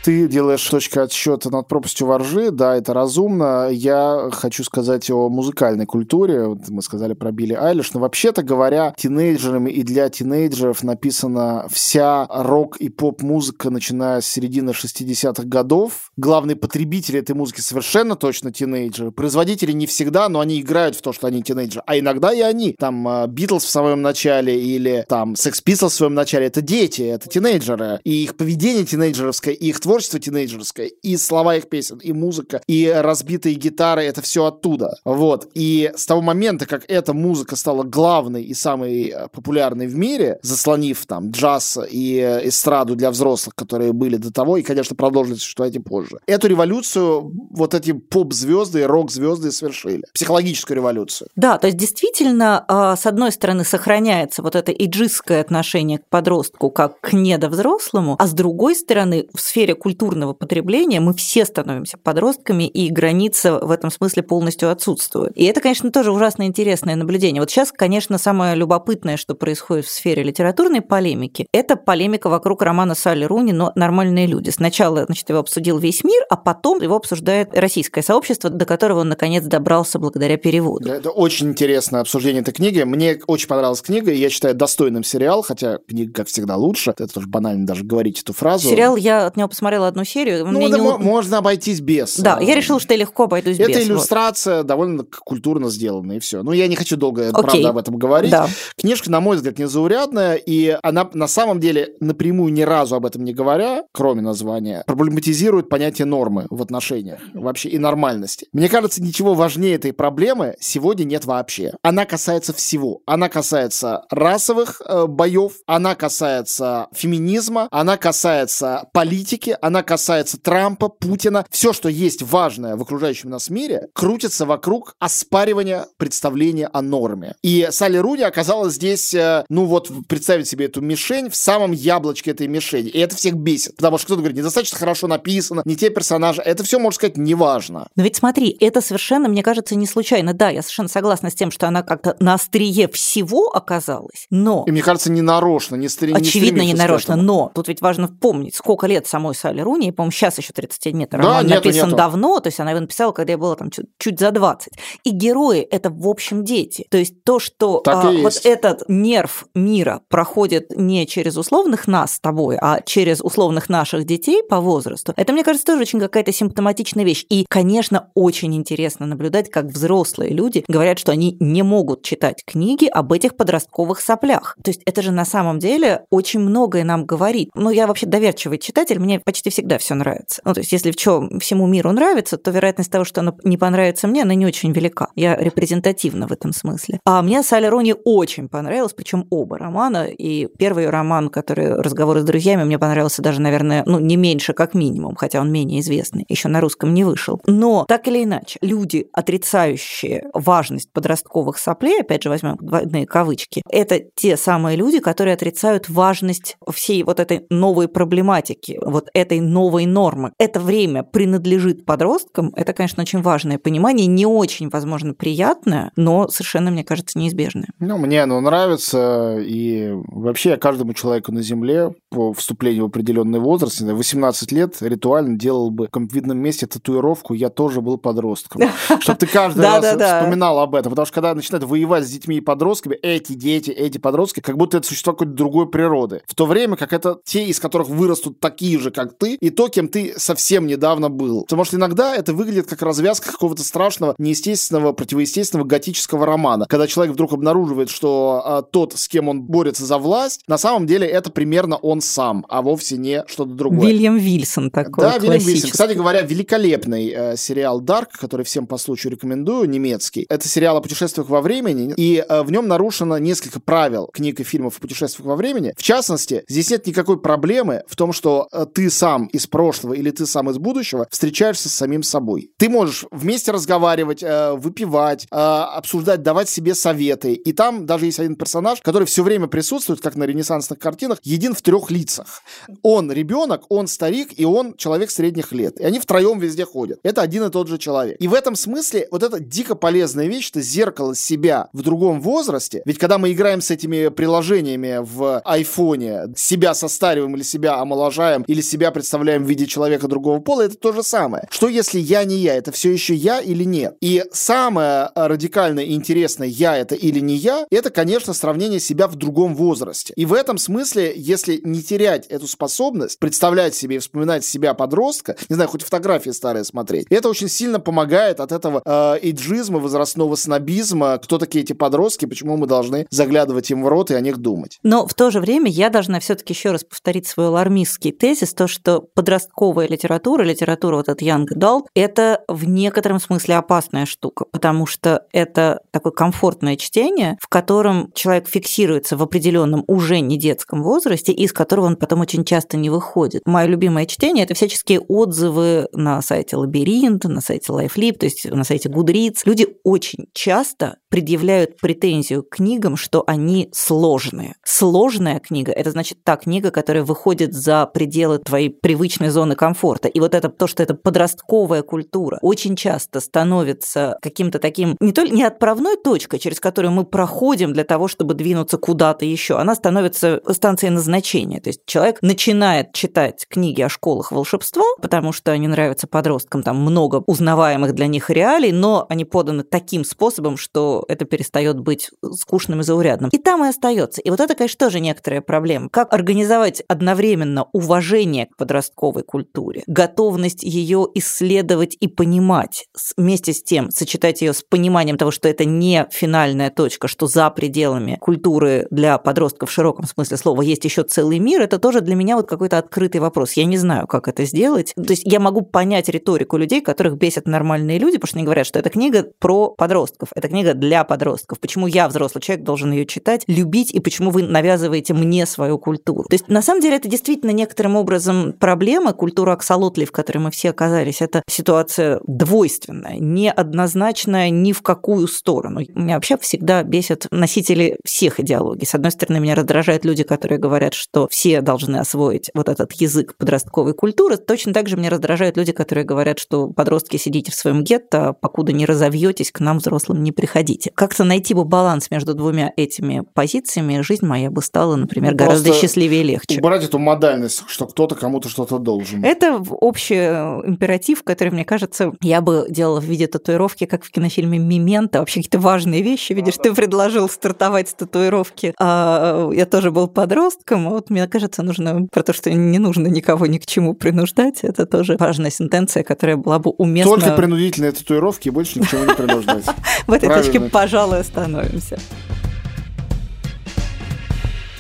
ты делаешь точка отсчета над пропастью воржи, да, это разумно. Я хочу сказать о музыкальной культуре. Вот мы сказали про Билли Айлиш, но вообще-то говоря, тинейджерами и для тинейджеров написана вся рок и поп-музыка, начиная с середины 60-х годов. Главные потребители этой музыки совершенно точно тинейджеры. Производители не всегда, но они играют в то, что они тинейджеры. А иногда и они. Там Битлз в самом начале или там Sex Pistols в своем начале. Это дети, это тинейджеры. И их поведение тинейджеровское, и их творчество творчество тинейджерское, и слова их песен, и музыка, и разбитые гитары, это все оттуда. Вот. И с того момента, как эта музыка стала главной и самой э, популярной в мире, заслонив там джаз и эстраду для взрослых, которые были до того, и, конечно, продолжили существовать и позже. Эту революцию вот эти поп-звезды и рок-звезды совершили. Психологическую революцию. Да, то есть действительно, а, с одной стороны, сохраняется вот это иджистское отношение к подростку как к недовзрослому, а с другой стороны, в сфере культурного потребления мы все становимся подростками, и граница в этом смысле полностью отсутствует. И это, конечно, тоже ужасно интересное наблюдение. Вот сейчас, конечно, самое любопытное, что происходит в сфере литературной полемики, это полемика вокруг романа Салли Руни «Но нормальные люди». Сначала, значит, его обсудил весь мир, а потом его обсуждает российское сообщество, до которого он, наконец, добрался благодаря переводу. Это очень интересное обсуждение этой книги. Мне очень понравилась книга, и я считаю достойным сериал, хотя книга, как всегда, лучше. Это тоже банально даже говорить эту фразу. Сериал я от него посмотрела посмотрела одну серию. Ну, да не... можно обойтись без. Да, я решила, что я легко обойдусь Это без. Это иллюстрация вот. довольно культурно сделана, и все. Ну, я не хочу долго, Окей. правда, об этом говорить. Да. Книжка, на мой взгляд, незаурядная, и она на самом деле напрямую ни разу об этом не говоря, кроме названия, проблематизирует понятие нормы в отношениях вообще и нормальности. Мне кажется, ничего важнее этой проблемы сегодня нет вообще. Она касается всего. Она касается расовых э, боев, она касается феминизма, она касается политики, она касается Трампа, Путина. Все, что есть важное в окружающем нас мире, крутится вокруг оспаривания представления о норме. И Салли Руни оказалась здесь, э, ну вот, представить себе эту мишень в самом яблочке этой мишени. И это всех бесит. Потому что кто-то говорит, недостаточно хорошо написано, не те персонажи. Это все, можно сказать, неважно. Но ведь смотри, это совершенно, мне кажется, не случайно. Да, я совершенно согласна с тем, что она как-то на острие всего оказалась, но... И мне кажется, не нарочно, не стри... Очевидно, не нарочно, но тут ведь важно помнить, сколько лет самой Салли Руни, по-моему, сейчас еще 30 нет, роман да, нету, написан нету. давно, то есть она его написала, когда я была там чуть, чуть за 20. И герои – это, в общем, дети. То есть то, что а, вот этот нерв мира проходит не через условных нас с тобой, а через условных наших детей по возрасту, это, мне кажется, тоже очень какая-то симптоматичная вещь. И, конечно, очень интересно наблюдать, как взрослые люди говорят, что они не могут читать книги об этих подростковых соплях. То есть это же на самом деле очень многое нам говорит. Ну, я вообще доверчивый читатель, мне почти всегда все нравится. Ну, то есть, если в чем всему миру нравится, то вероятность того, что оно не понравится мне, она не очень велика. Я репрезентативна в этом смысле. А мне Салли Рони очень понравилось, причем оба романа. И первый роман, который «Разговоры с друзьями», мне понравился даже, наверное, ну, не меньше, как минимум, хотя он менее известный, еще на русском не вышел. Но, так или иначе, люди, отрицающие важность подростковых соплей, опять же, возьмем двойные кавычки, это те самые люди, которые отрицают важность всей вот этой новой проблематики, вот этого этой новой нормы. Это время принадлежит подросткам, это, конечно, очень важное понимание, не очень, возможно, приятное, но совершенно, мне кажется, неизбежное. Ну, мне оно нравится, и вообще я каждому человеку на Земле по вступлению в определенный возраст, 18 лет, ритуально делал бы в видном месте татуировку «Я тоже был подростком». (laughs) Чтобы ты каждый раз вспоминал об этом, потому что когда начинают воевать с детьми и подростками, эти дети, эти подростки, как будто это существо какой-то другой природы. В то время как это те, из которых вырастут такие же, как ты, и то, кем ты совсем недавно был. Потому что иногда это выглядит как развязка какого-то страшного, неестественного, противоестественного готического романа, когда человек вдруг обнаруживает, что а, тот, с кем он борется за власть, на самом деле это примерно он сам, а вовсе не что-то другое. Вильям Вильсон такой Да, Вильям Вильсон. Кстати говоря, великолепный э, сериал «Дарк», который всем по случаю рекомендую, немецкий. Это сериал о путешествиях во времени, и э, в нем нарушено несколько правил книг и фильмов о путешествиях во времени. В частности, здесь нет никакой проблемы в том, что э, ты сам из прошлого или ты сам из будущего встречаешься с самим собой. Ты можешь вместе разговаривать, э, выпивать, э, обсуждать, давать себе советы. И там даже есть один персонаж, который все время присутствует, как на ренессансных картинах, един в трех лицах. Он ребенок, он старик, и он человек средних лет. И они втроем везде ходят. Это один и тот же человек. И в этом смысле вот это дико полезная вещь, это зеркало себя в другом возрасте. Ведь когда мы играем с этими приложениями в айфоне, себя состариваем или себя омоложаем, или себя представляем в виде человека другого пола, это то же самое. Что если я не я? Это все еще я или нет? И самое радикальное и интересное я это или не я, это, конечно, сравнение себя в другом возрасте. И в этом смысле, если не терять эту способность представлять себе и вспоминать себя подростка, не знаю, хоть фотографии старые смотреть, это очень сильно помогает от этого э, эйджизма, возрастного снобизма, кто такие эти подростки, почему мы должны заглядывать им в рот и о них думать. Но в то же время я должна все-таки еще раз повторить свой алармистский тезис, то, что подростковая литература, литература вот этот Young Adult, это в некотором смысле опасная штука, потому что это такое комфортное чтение, в котором человек фиксируется в определенном уже не детском возрасте, из которого он потом очень часто не выходит. Мое любимое чтение – это всяческие отзывы на сайте Лабиринт, на сайте LifeLib, то есть на сайте Goodreads. Люди очень часто предъявляют претензию к книгам, что они сложные. Сложная книга – это значит та книга, которая выходит за пределы твоей привычной зоны комфорта. И вот это то, что это подростковая культура, очень часто становится каким-то таким не только не отправной точкой, через которую мы проходим для того, чтобы двинуться куда-то еще. Она становится станцией назначения. То есть человек начинает читать книги о школах волшебства, потому что они нравятся подросткам, там много узнаваемых для них реалий, но они поданы таким способом, что это перестает быть скучным и заурядным. И там и остается. И вот это, конечно, тоже некоторая проблема. Как организовать одновременно уважение к подростковой культуре, готовность ее исследовать и понимать, вместе с тем сочетать ее с пониманием того, что это не финальная точка, что за пределами культуры для подростков в широком смысле слова есть еще целый мир, это тоже для меня вот какой-то открытый вопрос. Я не знаю, как это сделать. То есть я могу понять риторику людей, которых бесят нормальные люди, потому что они говорят, что эта книга про подростков, это книга для подростков. Почему я, взрослый человек, должен ее читать, любить, и почему вы навязываете мне свою культуру? То есть на самом деле это действительно некоторым образом проблема. Культура аксолотли, в которой мы все оказались, это ситуация двойственная, неоднозначная ни в какую сторону. Меня вообще всегда бесят носители всех идеологий. С одной стороны, меня раздражают люди, которые говорят, что все должны освоить вот этот язык подростковой культуры. Точно так же меня раздражают люди, которые говорят, что подростки сидите в своем гетто, покуда не разовьетесь, к нам, взрослым, не приходите. Как-то найти бы баланс между двумя этими позициями, жизнь моя бы стала, например, Просто гораздо счастливее и легче. Убрать эту модальность, что кто-то кому-то что-то должен. Это общий императив, который, мне кажется, я бы делала в виде татуировки, как в кинофильме «Мимента». Вообще какие-то важные вещи. Видишь, ты предложил стартовать с татуировки. А я тоже был подростком. Вот мне кажется, нужно про то, что не нужно никого ни к чему принуждать. Это тоже важная сентенция, которая была бы уместна. Только принудительные татуировки и больше ни к чему не принуждать. (laughs) В этой точке, пожалуй, остановимся.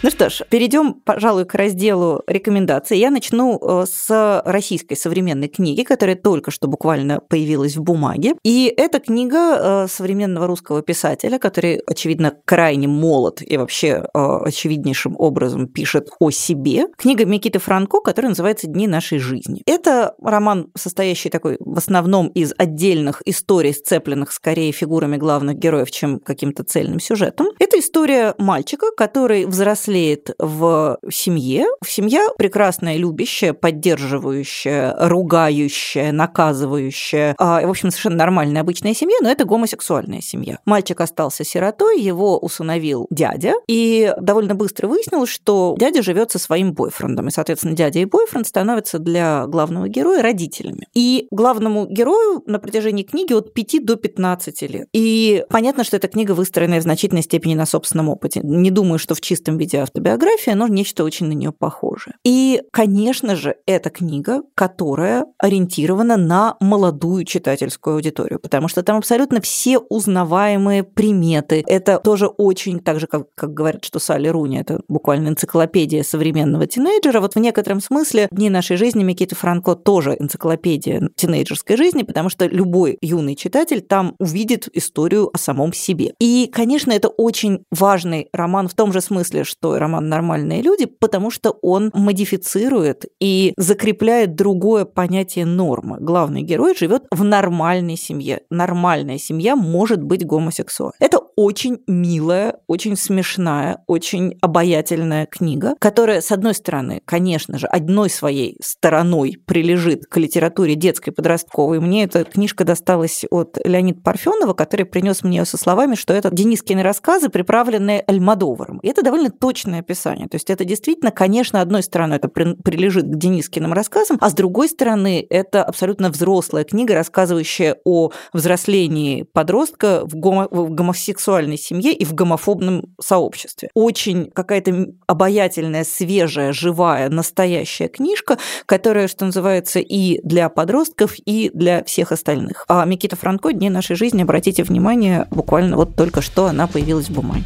Ну что ж, перейдем, пожалуй, к разделу рекомендаций. Я начну э, с российской современной книги, которая только что буквально появилась в бумаге. И это книга э, современного русского писателя, который, очевидно, крайне молод и вообще э, очевиднейшим образом пишет о себе. Книга Микиты Франко, которая называется «Дни нашей жизни». Это роман, состоящий такой в основном из отдельных историй, сцепленных скорее фигурами главных героев, чем каким-то цельным сюжетом. Это история мальчика, который взрослел взрослеет в семье. Семья прекрасная, любящая, поддерживающая, ругающая, наказывающая. А, в общем, совершенно нормальная обычная семья, но это гомосексуальная семья. Мальчик остался сиротой, его усыновил дядя, и довольно быстро выяснилось, что дядя живет со своим бойфрендом, и, соответственно, дядя и бойфренд становятся для главного героя родителями. И главному герою на протяжении книги от 5 до 15 лет. И понятно, что эта книга выстроена в значительной степени на собственном опыте. Не думаю, что в чистом виде автобиография, но нечто очень на нее похожее. И, конечно же, это книга, которая ориентирована на молодую читательскую аудиторию, потому что там абсолютно все узнаваемые приметы. Это тоже очень, так же, как, как говорят, что Салли Руни, это буквально энциклопедия современного тинейджера. Вот в некотором смысле «Дни нашей жизни» Микита Франко тоже энциклопедия тинейджерской жизни, потому что любой юный читатель там увидит историю о самом себе. И, конечно, это очень важный роман в том же смысле, что роман «Нормальные люди», потому что он модифицирует и закрепляет другое понятие нормы. Главный герой живет в нормальной семье. Нормальная семья может быть гомосексуальной. Это очень милая, очень смешная, очень обаятельная книга, которая, с одной стороны, конечно же, одной своей стороной прилежит к литературе детской, подростковой. Мне эта книжка досталась от Леонида Парфенова, который принес мне ее со словами, что это Денискины рассказы, приправленные Альмадоваром. И это довольно точное описание. То есть это действительно, конечно, одной стороны это прилежит к Денискиным рассказам, а с другой стороны это абсолютно взрослая книга, рассказывающая о взрослении подростка в, гомо- в гомосексуальной семье и в гомофобном сообществе. Очень какая-то обаятельная, свежая, живая, настоящая книжка, которая, что называется, и для подростков, и для всех остальных. А Микита Франко «Дни нашей жизни», обратите внимание, буквально вот только что она появилась в бумаге.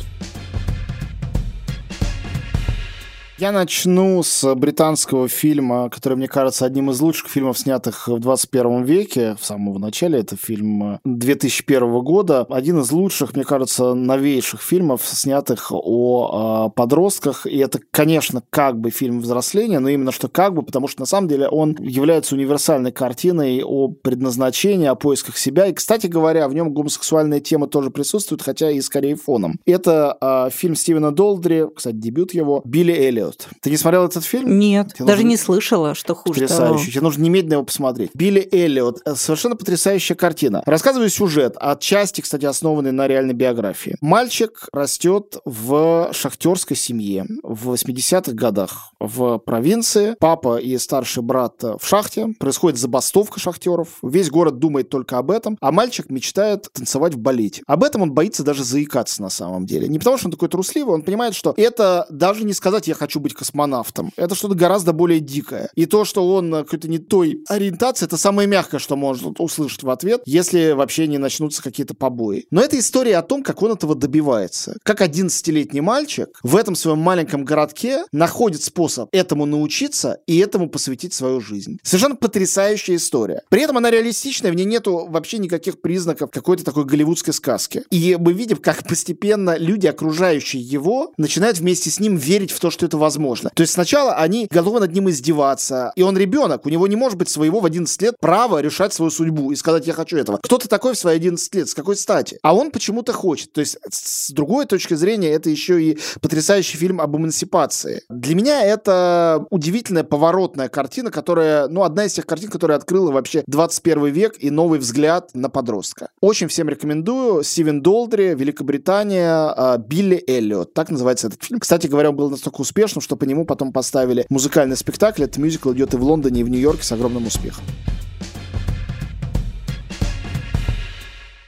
Я начну с британского фильма, который, мне кажется, одним из лучших фильмов, снятых в 21 веке, в самом начале. Это фильм 2001 года. Один из лучших, мне кажется, новейших фильмов, снятых о э, подростках. И это, конечно, как бы фильм взросления, но именно что как бы, потому что на самом деле он является универсальной картиной о предназначении, о поисках себя. И, кстати говоря, в нем гомосексуальная тема тоже присутствует, хотя и скорее фоном. Это э, фильм Стивена Долдри, кстати, дебют его, Билли Эллиот Эллиот. Ты не смотрел этот фильм? Нет, Тебе даже нужно... не слышала, что хуже Потрясающе. Того. Тебе нужно немедленно его посмотреть. Билли Эллиот. Э, совершенно потрясающая картина. Рассказываю сюжет, отчасти, кстати, основанный на реальной биографии. Мальчик растет в шахтерской семье в 80-х годах в провинции. Папа и старший брат в шахте. Происходит забастовка шахтеров. Весь город думает только об этом. А мальчик мечтает танцевать в балете. Об этом он боится даже заикаться на самом деле. Не потому, что он такой трусливый, он понимает, что это даже не сказать «я хочу хочу быть космонавтом. Это что-то гораздо более дикое. И то, что он какой-то не той ориентации, это самое мягкое, что можно услышать в ответ, если вообще не начнутся какие-то побои. Но это история о том, как он этого добивается. Как 11-летний мальчик в этом своем маленьком городке находит способ этому научиться и этому посвятить свою жизнь. Совершенно потрясающая история. При этом она реалистичная, в ней нету вообще никаких признаков какой-то такой голливудской сказки. И мы видим, как постепенно люди, окружающие его, начинают вместе с ним верить в то, что это возможно. То есть сначала они готовы над ним издеваться, и он ребенок, у него не может быть своего в 11 лет права решать свою судьбу и сказать, я хочу этого. Кто ты такой в свои 11 лет, с какой стати? А он почему-то хочет. То есть с другой точки зрения, это еще и потрясающий фильм об эмансипации. Для меня это удивительная поворотная картина, которая, ну, одна из тех картин, которая открыла вообще 21 век и новый взгляд на подростка. Очень всем рекомендую. Стивен Долдри, Великобритания, а, Билли Эллиот. Так называется этот фильм. Кстати говоря, он был настолько успешным, успешным, что по нему потом поставили музыкальный спектакль. Этот мюзикл идет и в Лондоне, и в Нью-Йорке с огромным успехом.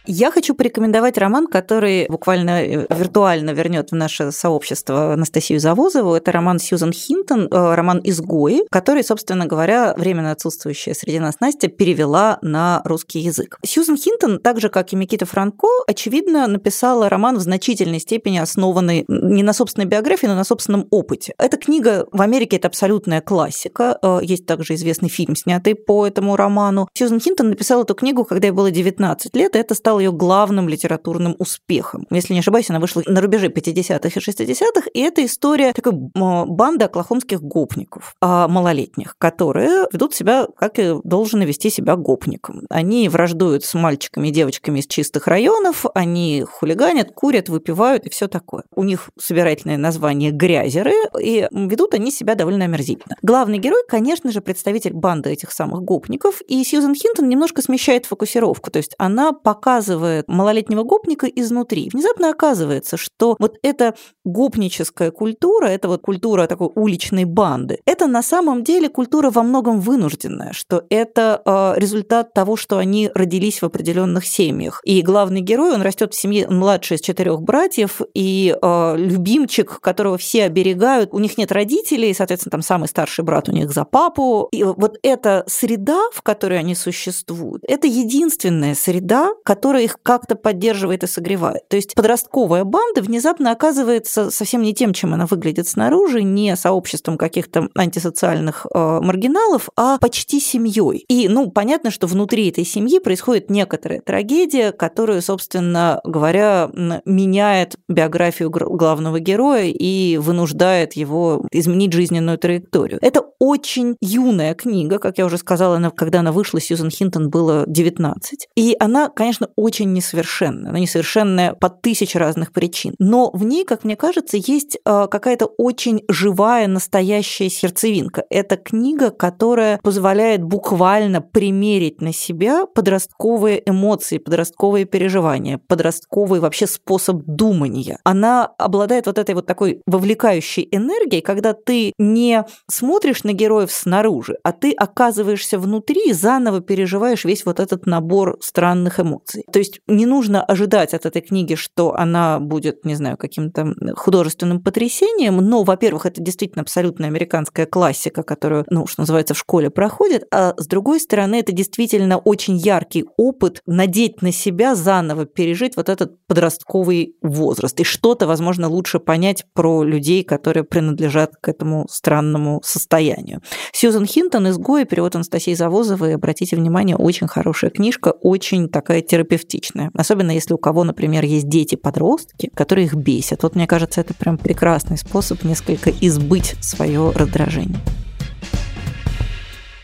Я хочу порекомендовать роман, который буквально э, виртуально вернет в наше сообщество Анастасию Завозову. Это роман Сьюзан Хинтон, э, роман «Изгои», который, собственно говоря, временно отсутствующая среди нас Настя перевела на русский язык. Сьюзан Хинтон, так же, как и Микита Франко, очевидно, написала роман в значительной степени основанный не на собственной биографии, но на собственном опыте. Эта книга в Америке это абсолютная классика. Э, есть также известный фильм, снятый по этому роману. Сьюзан Хинтон написала эту книгу, когда ей было 19 лет, и это стало стал ее главным литературным успехом. Если не ошибаюсь, она вышла на рубеже 50-х и 60-х, и это история такой банды оклахомских гопников, а, малолетних, которые ведут себя, как и должны вести себя гопником. Они враждуют с мальчиками и девочками из чистых районов, они хулиганят, курят, выпивают и все такое. У них собирательное название «грязеры», и ведут они себя довольно омерзительно. Главный герой, конечно же, представитель банды этих самых гопников, и Сьюзен Хинтон немножко смещает фокусировку, то есть она показывает малолетнего гопника изнутри. Внезапно оказывается, что вот эта гопническая культура, это вот культура такой уличной банды, это на самом деле культура во многом вынужденная, что это э, результат того, что они родились в определенных семьях. И главный герой, он растет в семье младший из четырех братьев, и э, любимчик, которого все оберегают, у них нет родителей, соответственно, там самый старший брат у них за папу. И вот эта среда, в которой они существуют, это единственная среда, которая их как-то поддерживает и согревает. То есть подростковая банда внезапно оказывается совсем не тем, чем она выглядит снаружи, не сообществом каких-то антисоциальных э, маргиналов, а почти семьей. И, ну, понятно, что внутри этой семьи происходит некоторая трагедия, которую, собственно говоря, меняет биографию главного героя и вынуждает его изменить жизненную траекторию. Это очень юная книга, как я уже сказала, она, когда она вышла, Сьюзен Хинтон было 19. И она, конечно, очень несовершенная. Она несовершенная по тысяче разных причин. Но в ней, как мне кажется, есть а, какая-то очень живая, настоящая сердцевинка. Это книга, которая позволяет буквально примерить на себя подростковые эмоции, подростковые переживания, подростковый вообще способ думания. Она обладает вот этой вот такой вовлекающей энергией, когда ты не смотришь на героев снаружи, а ты оказываешься внутри и заново переживаешь весь вот этот набор странных эмоций. То есть не нужно ожидать от этой книги, что она будет, не знаю, каким-то художественным потрясением, но, во-первых, это действительно абсолютно американская классика, которую, ну, что называется, в школе проходит, а с другой стороны, это действительно очень яркий опыт надеть на себя заново, пережить вот этот подростковый возраст и что-то, возможно, лучше понять про людей, которые принадлежат к этому странному состоянию. Сьюзен Хинтон «Изгой», перевод Анастасии Завозовой, обратите внимание, очень хорошая книжка, очень такая терапевтичная. Особенно если у кого, например, есть дети-подростки, которые их бесят. Вот мне кажется, это прям прекрасный способ несколько избыть свое раздражение.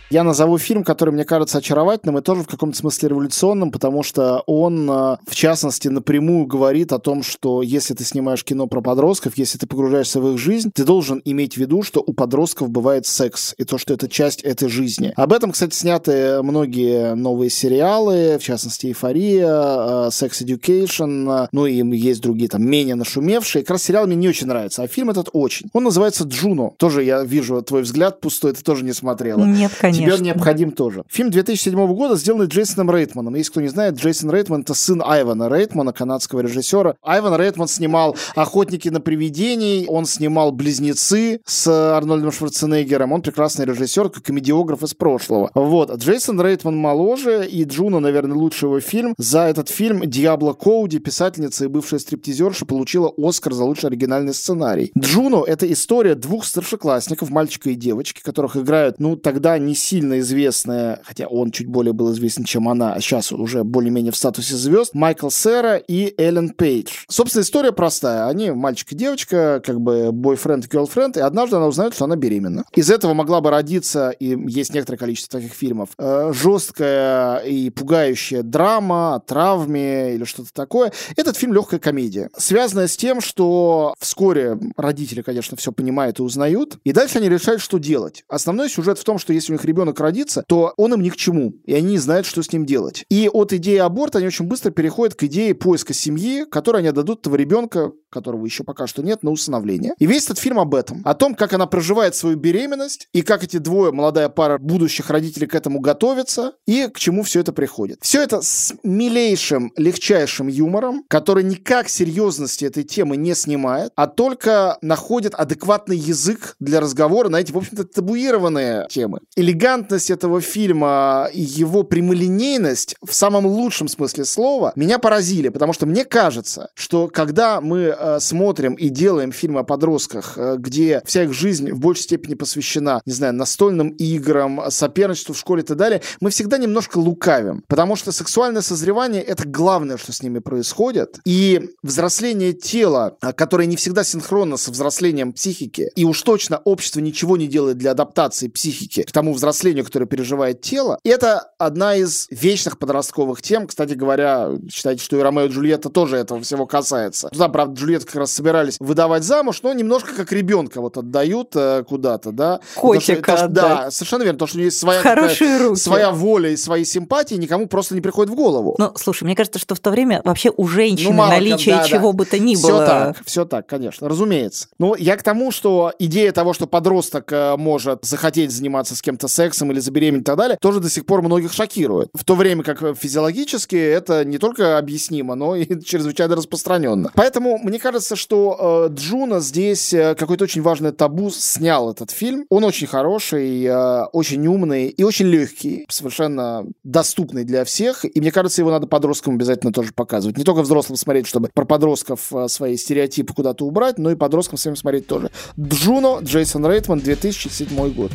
Я назову фильм, который мне кажется очаровательным и тоже в каком-то смысле революционным, потому что он, э, в частности, напрямую говорит о том, что если ты снимаешь кино про подростков, если ты погружаешься в их жизнь, ты должен иметь в виду, что у подростков бывает секс, и то, что это часть этой жизни. Об этом, кстати, сняты многие новые сериалы, в частности, «Эйфория», э, «Sex Education», ну и есть другие там менее нашумевшие. Как раз сериал мне не очень нравится, а фильм этот очень. Он называется «Джуно». Тоже я вижу твой взгляд пустой, ты тоже не смотрела. Нет, конечно он необходим тоже. Фильм 2007 года сделанный Джейсоном Рейтманом. Если кто не знает, Джейсон Рейтман — это сын Айвана Рейтмана, канадского режиссера. Айван Рейтман снимал «Охотники на привидений», он снимал «Близнецы» с Арнольдом Шварценеггером. Он прекрасный режиссер, как комедиограф из прошлого. Вот. Джейсон Рейтман моложе, и Джуно, наверное, лучший его фильм. За этот фильм Диабло Коуди, писательница и бывшая стриптизерша, получила Оскар за лучший оригинальный сценарий. Джуно — это история двух старшеклассников, мальчика и девочки, которых играют, ну, тогда не сильно известная, хотя он чуть более был известен, чем она, а сейчас уже более-менее в статусе звезд, Майкл Сера и Эллен Пейдж. Собственно, история простая. Они мальчик и девочка, как бы бойфренд и girlfriend, и однажды она узнает, что она беременна. Из этого могла бы родиться, и есть некоторое количество таких фильмов, э, жесткая и пугающая драма о травме или что-то такое. Этот фильм легкая комедия, связанная с тем, что вскоре родители, конечно, все понимают и узнают, и дальше они решают, что делать. Основной сюжет в том, что если у них ребенок родится, то он им ни к чему, и они не знают, что с ним делать. И от идеи аборта они очень быстро переходят к идее поиска семьи, которой они отдадут этого ребенка, которого еще пока что нет, на усыновление. И весь этот фильм об этом. О том, как она проживает свою беременность, и как эти двое, молодая пара будущих родителей к этому готовятся, и к чему все это приходит. Все это с милейшим, легчайшим юмором, который никак серьезности этой темы не снимает, а только находит адекватный язык для разговора на эти, в общем-то, табуированные темы. Элегантно элегантность этого фильма и его прямолинейность в самом лучшем смысле слова меня поразили, потому что мне кажется, что когда мы э, смотрим и делаем фильмы о подростках, э, где вся их жизнь в большей степени посвящена, не знаю, настольным играм, соперничеству в школе и так далее, мы всегда немножко лукавим, потому что сексуальное созревание — это главное, что с ними происходит, и взросление тела, э, которое не всегда синхронно со взрослением психики, и уж точно общество ничего не делает для адаптации психики к тому взрослению, которое переживает тело, это одна из вечных подростковых тем. Кстати говоря, считайте, что и Ромео и Джульетта тоже этого всего касается. Да, правда, Джульетта как раз собирались выдавать замуж, но немножко как ребенка вот отдают э, куда-то, да. Котика что, Да, совершенно верно, потому что у нее есть своя, Хорошие руки. своя воля и свои симпатии, никому просто не приходит в голову. Ну, слушай, мне кажется, что в то время вообще у женщины ну, наличие да, чего да. бы то ни все было. Все так, все так, конечно, разумеется. Ну, я к тому, что идея того, что подросток э, может захотеть заниматься с кем-то сексом или забеременеть и так далее, тоже до сих пор многих шокирует. В то время как физиологически это не только объяснимо, но и (laughs) чрезвычайно распространенно. Поэтому мне кажется, что э, Джуна здесь э, какой-то очень важный табу снял этот фильм. Он очень хороший, э, очень умный и очень легкий, совершенно доступный для всех. И мне кажется, его надо подросткам обязательно тоже показывать. Не только взрослым смотреть, чтобы про подростков э, свои стереотипы куда-то убрать, но и подросткам своим смотреть тоже. Джуно, Джейсон Рейтман, 2007 год.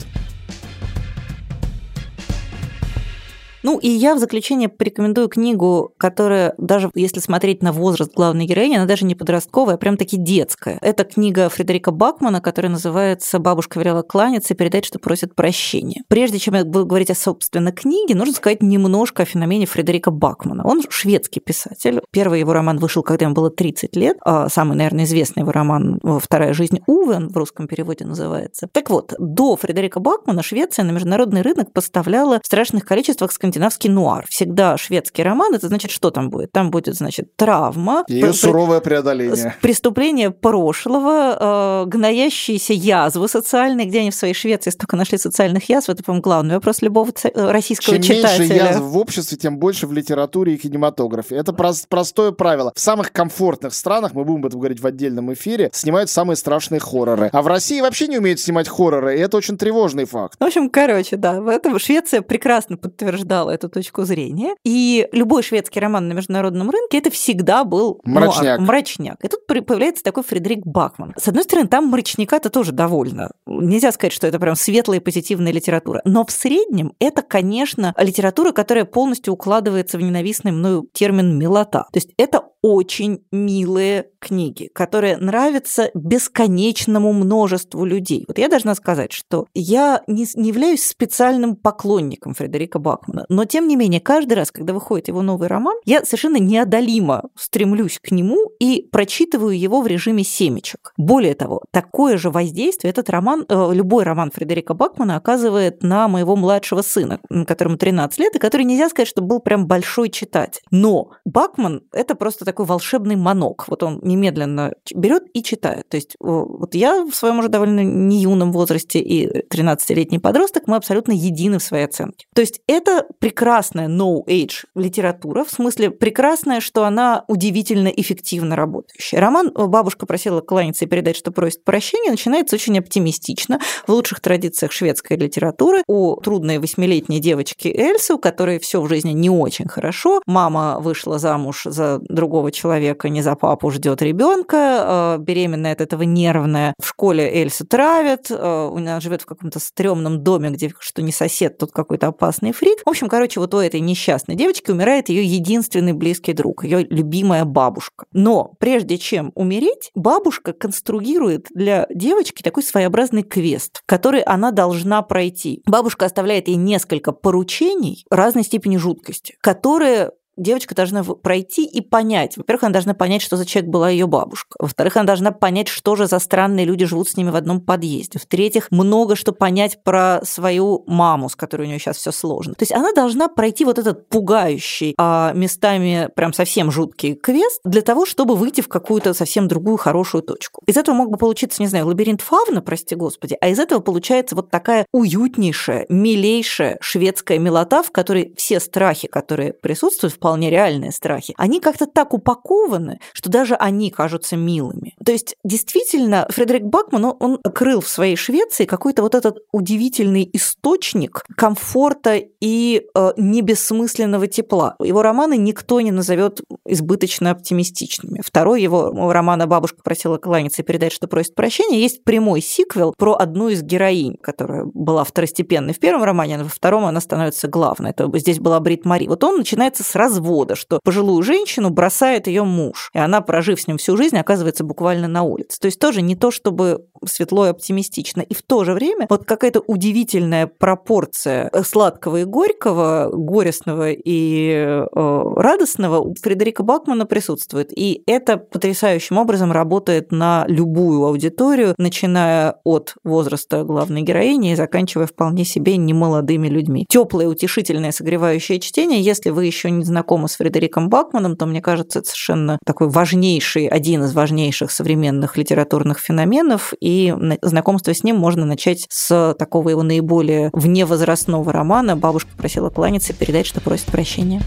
Ну и я в заключение порекомендую книгу, которая даже если смотреть на возраст главной героини, она даже не подростковая, а прям таки детская. Это книга Фредерика Бакмана, которая называется «Бабушка велела кланяться и передать, что просит прощения». Прежде чем я буду говорить о собственной книге, нужно сказать немножко о феномене Фредерика Бакмана. Он шведский писатель. Первый его роман вышел, когда ему было 30 лет. А самый, наверное, известный его роман «Вторая жизнь Уве», в русском переводе называется. Так вот, до Фредерика Бакмана Швеция на международный рынок поставляла в страшных количествах скандинавских скандинавский нуар. Всегда шведский роман, это значит, что там будет? Там будет, значит, травма. Ее суровое преодоление. Преступление прошлого, э, гноящиеся язвы социальные. Где они в своей Швеции столько нашли социальных язв? Это, по-моему, главный вопрос любого э, российского Чем читателя. Чем меньше язв в обществе, тем больше в литературе и кинематографе. Это простое правило. В самых комфортных странах, мы будем об этом говорить в отдельном эфире, снимают самые страшные хорроры. А в России вообще не умеют снимать хорроры, и это очень тревожный факт. В общем, короче, да, в этом Швеция прекрасно подтверждала поддержала эту точку зрения. И любой шведский роман на международном рынке это всегда был мрачняк. Ну, мрачняк. И тут появляется такой Фредерик Бахман. С одной стороны, там мрачняка-то тоже довольно. Нельзя сказать, что это прям светлая и позитивная литература. Но в среднем это, конечно, литература, которая полностью укладывается в ненавистный мною термин «милота». То есть это очень милые книги, которые нравятся бесконечному множеству людей. Вот я должна сказать, что я не, не являюсь специальным поклонником Фредерика Бакмана, но тем не менее, каждый раз, когда выходит его новый роман, я совершенно неодолимо стремлюсь к нему и прочитываю его в режиме семечек. Более того, такое же воздействие этот роман, э, любой роман Фредерика Бакмана оказывает на моего младшего сына, которому 13 лет, и который нельзя сказать, что был прям большой читатель. Но Бакман — это просто такой волшебный манок. Вот он немедленно берет и читает. То есть вот я в своем уже довольно не юном возрасте и 13-летний подросток, мы абсолютно едины в своей оценке. То есть это прекрасная no-age литература, в смысле прекрасная, что она удивительно эффективно работающая. Роман «Бабушка просила кланяться и передать, что просит прощения» начинается очень оптимистично, в лучших традициях шведской литературы. У трудной восьмилетней девочки Эльсы, у которой все в жизни не очень хорошо, мама вышла замуж за другого человека, не за папу ждет ребенка, э, беременная от этого нервная. В школе Эльсу травят, э, она живет в каком-то стрёмном доме, где что не сосед, тут какой-то опасный фрик. В общем, короче, вот у этой несчастной девочки умирает ее единственный близкий друг, ее любимая бабушка. Но прежде чем умереть, бабушка конструирует для девочки такой своеобразный квест, который она должна пройти. Бабушка оставляет ей несколько поручений разной степени жуткости, которые девочка должна пройти и понять. Во-первых, она должна понять, что за человек была ее бабушка. Во-вторых, она должна понять, что же за странные люди живут с ними в одном подъезде. В-третьих, много что понять про свою маму, с которой у нее сейчас все сложно. То есть она должна пройти вот этот пугающий, а местами прям совсем жуткий квест для того, чтобы выйти в какую-то совсем другую хорошую точку. Из этого мог бы получиться, не знаю, лабиринт Фавна, прости господи, а из этого получается вот такая уютнейшая, милейшая шведская милота, в которой все страхи, которые присутствуют, вполне реальные страхи, они как-то так упакованы, что даже они кажутся милыми. То есть, действительно, Фредерик Бакман, он, он крыл в своей Швеции какой-то вот этот удивительный источник комфорта и э, небессмысленного тепла. Его романы никто не назовет избыточно оптимистичными. Второй его роман «Бабушка просила кланяться и передать, что просит прощения» есть прямой сиквел про одну из героинь, которая была второстепенной в первом романе, а во втором она становится главной. Это здесь была Брит Мари. Вот он начинается с развода, что пожилую женщину бросает ее муж, и она, прожив с ним всю жизнь, оказывается буквально на улице. То есть тоже не то, чтобы светло и оптимистично. И в то же время вот какая-то удивительная пропорция сладкого и горького, горестного и э, радостного у Фредерика Бакмана присутствует. И это потрясающим образом работает на любую аудиторию, начиная от возраста главной героини и заканчивая вполне себе немолодыми людьми. Теплое, утешительное, согревающее чтение. Если вы еще не знакомы с Фредериком Бакманом, то мне кажется, это совершенно такой важнейший, один из важнейших современных литературных феноменов и знакомство с ним можно начать с такого его наиболее вневозрастного романа «Бабушка просила кланяться и передать, что просит прощения».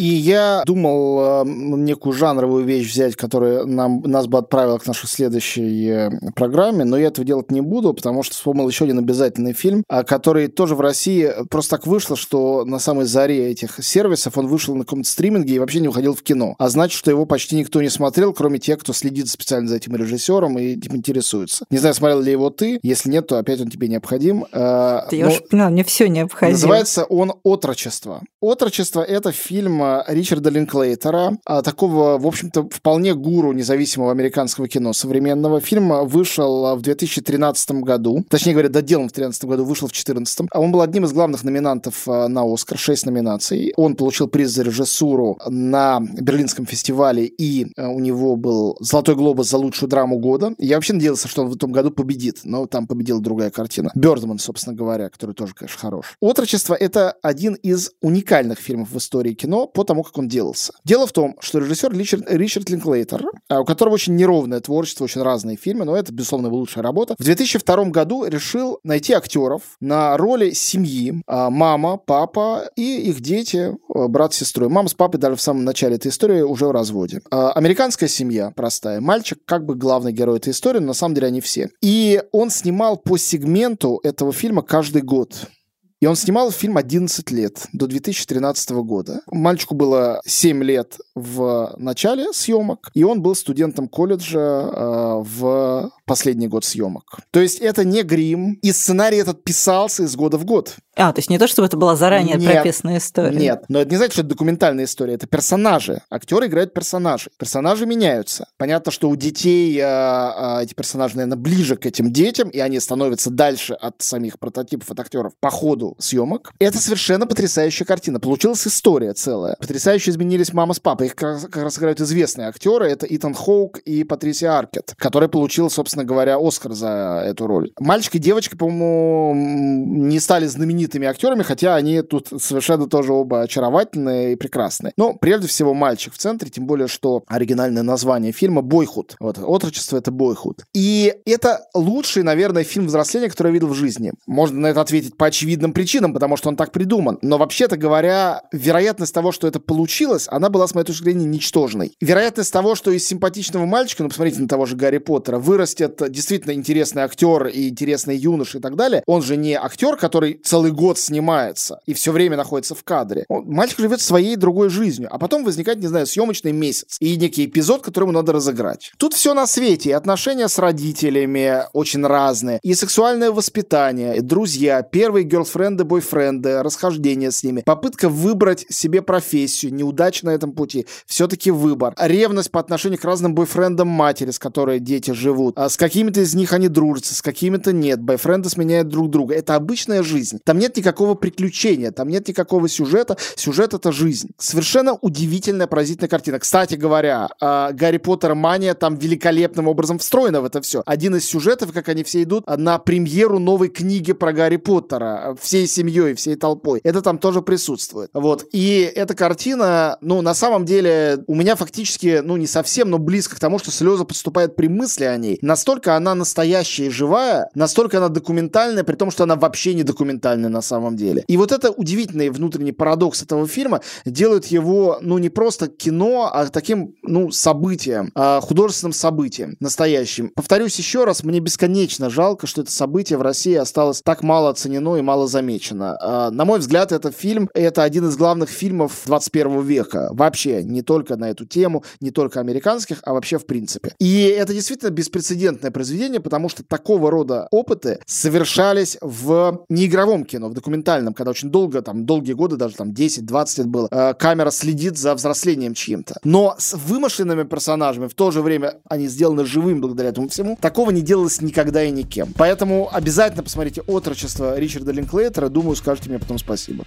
И я думал э, некую жанровую вещь взять, которая нам, нас бы отправила к нашей следующей э, программе, но я этого делать не буду, потому что вспомнил еще один обязательный фильм, а, который тоже в России просто так вышло, что на самой заре этих сервисов он вышел на каком-то стриминге и вообще не уходил в кино. А значит, что его почти никто не смотрел, кроме тех, кто следит специально за этим режиссером и этим интересуется. Не знаю, смотрел ли его ты. Если нет, то опять он тебе необходим. Э, я но... уж поняла, мне все необходимо. Называется он «Отрочество». «Отрочество» — это фильм Ричарда Линклейтера, а, такого, в общем-то, вполне гуру независимого американского кино современного. Фильм вышел в 2013 году, точнее говоря, доделан в 2013 году, вышел в 2014. А он был одним из главных номинантов а, на Оскар, шесть номинаций. Он получил приз за режиссуру на Берлинском фестивале, и у него был Золотой глобус за лучшую драму года. Я вообще надеялся, что он в этом году победит, но там победила другая картина. Бёрдман, собственно говоря, который тоже, конечно, хорош. «Отрочество» — это один из уникальных фильмов в истории кино по тому, как он делался. Дело в том, что режиссер Ричард, Ричард Линклейтер, а, у которого очень неровное творчество, очень разные фильмы, но это, безусловно, его лучшая работа, в 2002 году решил найти актеров на роли семьи, а, мама, папа и их дети, а, брат с сестрой. Мама с папой даже в самом начале этой истории уже в разводе. Американская семья простая. Мальчик как бы главный герой этой истории, но на самом деле они все. И он снимал по сегменту этого фильма каждый год. И он снимал фильм 11 лет, до 2013 года. Мальчику было 7 лет в начале съемок, и он был студентом колледжа э, в последний год съемок. То есть это не грим, и сценарий этот писался из года в год. А, то есть не то, чтобы это была заранее нет, прописанная история. Нет, но это не значит, что это документальная история, это персонажи. Актеры играют персонажей. Персонажи меняются. Понятно, что у детей э, э, эти персонажи, наверное, ближе к этим детям, и они становятся дальше от самих прототипов, от актеров по ходу съемок. Это совершенно потрясающая картина. Получилась история целая. Потрясающе изменились мама с папой. Их как раз, как раз играют известные актеры. Это Итан Хоук и Патрисия Аркет, который получил, собственно говоря, Оскар за эту роль. Мальчик и девочка, по-моему, не стали знаменитыми актерами, хотя они тут совершенно тоже оба очаровательные и прекрасные. Но прежде всего мальчик в центре, тем более, что оригинальное название фильма «Бойхуд». Вот, отрочество — это «Бойхуд». И это лучший, наверное, фильм взросления, который я видел в жизни. Можно на это ответить по очевидным причинам, потому что он так придуман. Но вообще-то говоря, вероятность того, что это получилось, она была, с моей точки зрения, ничтожной. Вероятность того, что из симпатичного мальчика, ну, посмотрите на того же Гарри Поттера, вырастет действительно интересный актер и интересный юнош и так далее, он же не актер, который целый год снимается и все время находится в кадре. Он, мальчик живет своей другой жизнью, а потом возникает, не знаю, съемочный месяц и некий эпизод, который ему надо разыграть. Тут все на свете, и отношения с родителями очень разные, и сексуальное воспитание, и друзья, первые герлфренды, бойфренды, расхождение с ними, попытка выбрать себе профессию, неудача на этом пути, все-таки выбор, ревность по отношению к разным бойфрендам матери, с которой дети живут, а с какими-то из них они дружатся, с какими-то нет, бойфренды сменяют друг друга. Это обычная жизнь. Там нет никакого приключения, там нет никакого сюжета. Сюжет — это жизнь. Совершенно удивительная, поразительная картина. Кстати говоря, а, Гарри Поттер мания там великолепным образом встроена в это все. Один из сюжетов, как они все идут на премьеру новой книги про Гарри Поттера всей семьей, всей толпой. Это там тоже присутствует. Вот. И эта картина, ну, на самом деле, у меня фактически, ну, не совсем, но близко к тому, что слезы подступают при мысли о ней. Настолько она настоящая и живая, настолько она документальная, при том, что она вообще не документальная на самом деле. И вот это удивительный внутренний парадокс этого фильма делает его, ну, не просто кино, а таким, ну, событием, а художественным событием настоящим. Повторюсь еще раз, мне бесконечно жалко, что это событие в России осталось так мало оценено и мало замечено. А, на мой взгляд, этот фильм — это один из главных фильмов 21 века. Вообще, не только на эту тему, не только американских, а вообще в принципе. И это действительно беспрецедентное произведение, потому что такого рода опыты совершались в неигровом кино, в документальном, когда очень долго, там, долгие годы, даже там 10-20 лет было, э, камера следит за взрослением чьим-то. Но с вымышленными персонажами в то же время они сделаны живым благодаря этому всему. Такого не делалось никогда и никем. Поэтому обязательно посмотрите «Отрочество» Ричарда Линклейтера. Думаю, скажете мне потом спасибо.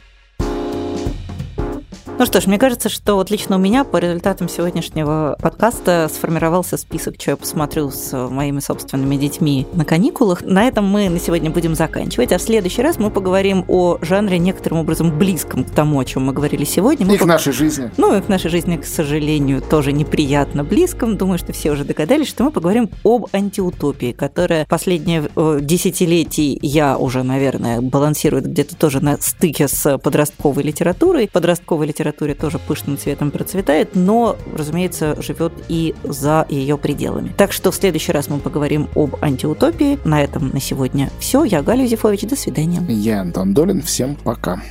Ну что ж, мне кажется, что вот лично у меня по результатам сегодняшнего подкаста сформировался список, что я посмотрю с моими собственными детьми на каникулах. На этом мы на сегодня будем заканчивать, а в следующий раз мы поговорим о жанре некоторым образом близком к тому, о чем мы говорили сегодня. Мы и к нашей жизни. Ну и к нашей жизни, к сожалению, тоже неприятно близком. Думаю, что все уже догадались, что мы поговорим об антиутопии, которая последние э, десятилетия я уже, наверное, балансирует где-то тоже на стыке с подростковой литературой. Подростковая литература литературе тоже пышным цветом процветает, но, разумеется, живет и за ее пределами. Так что в следующий раз мы поговорим об антиутопии. На этом на сегодня все. Я Галя Юзефович. До свидания. Я Антон Долин. Всем пока.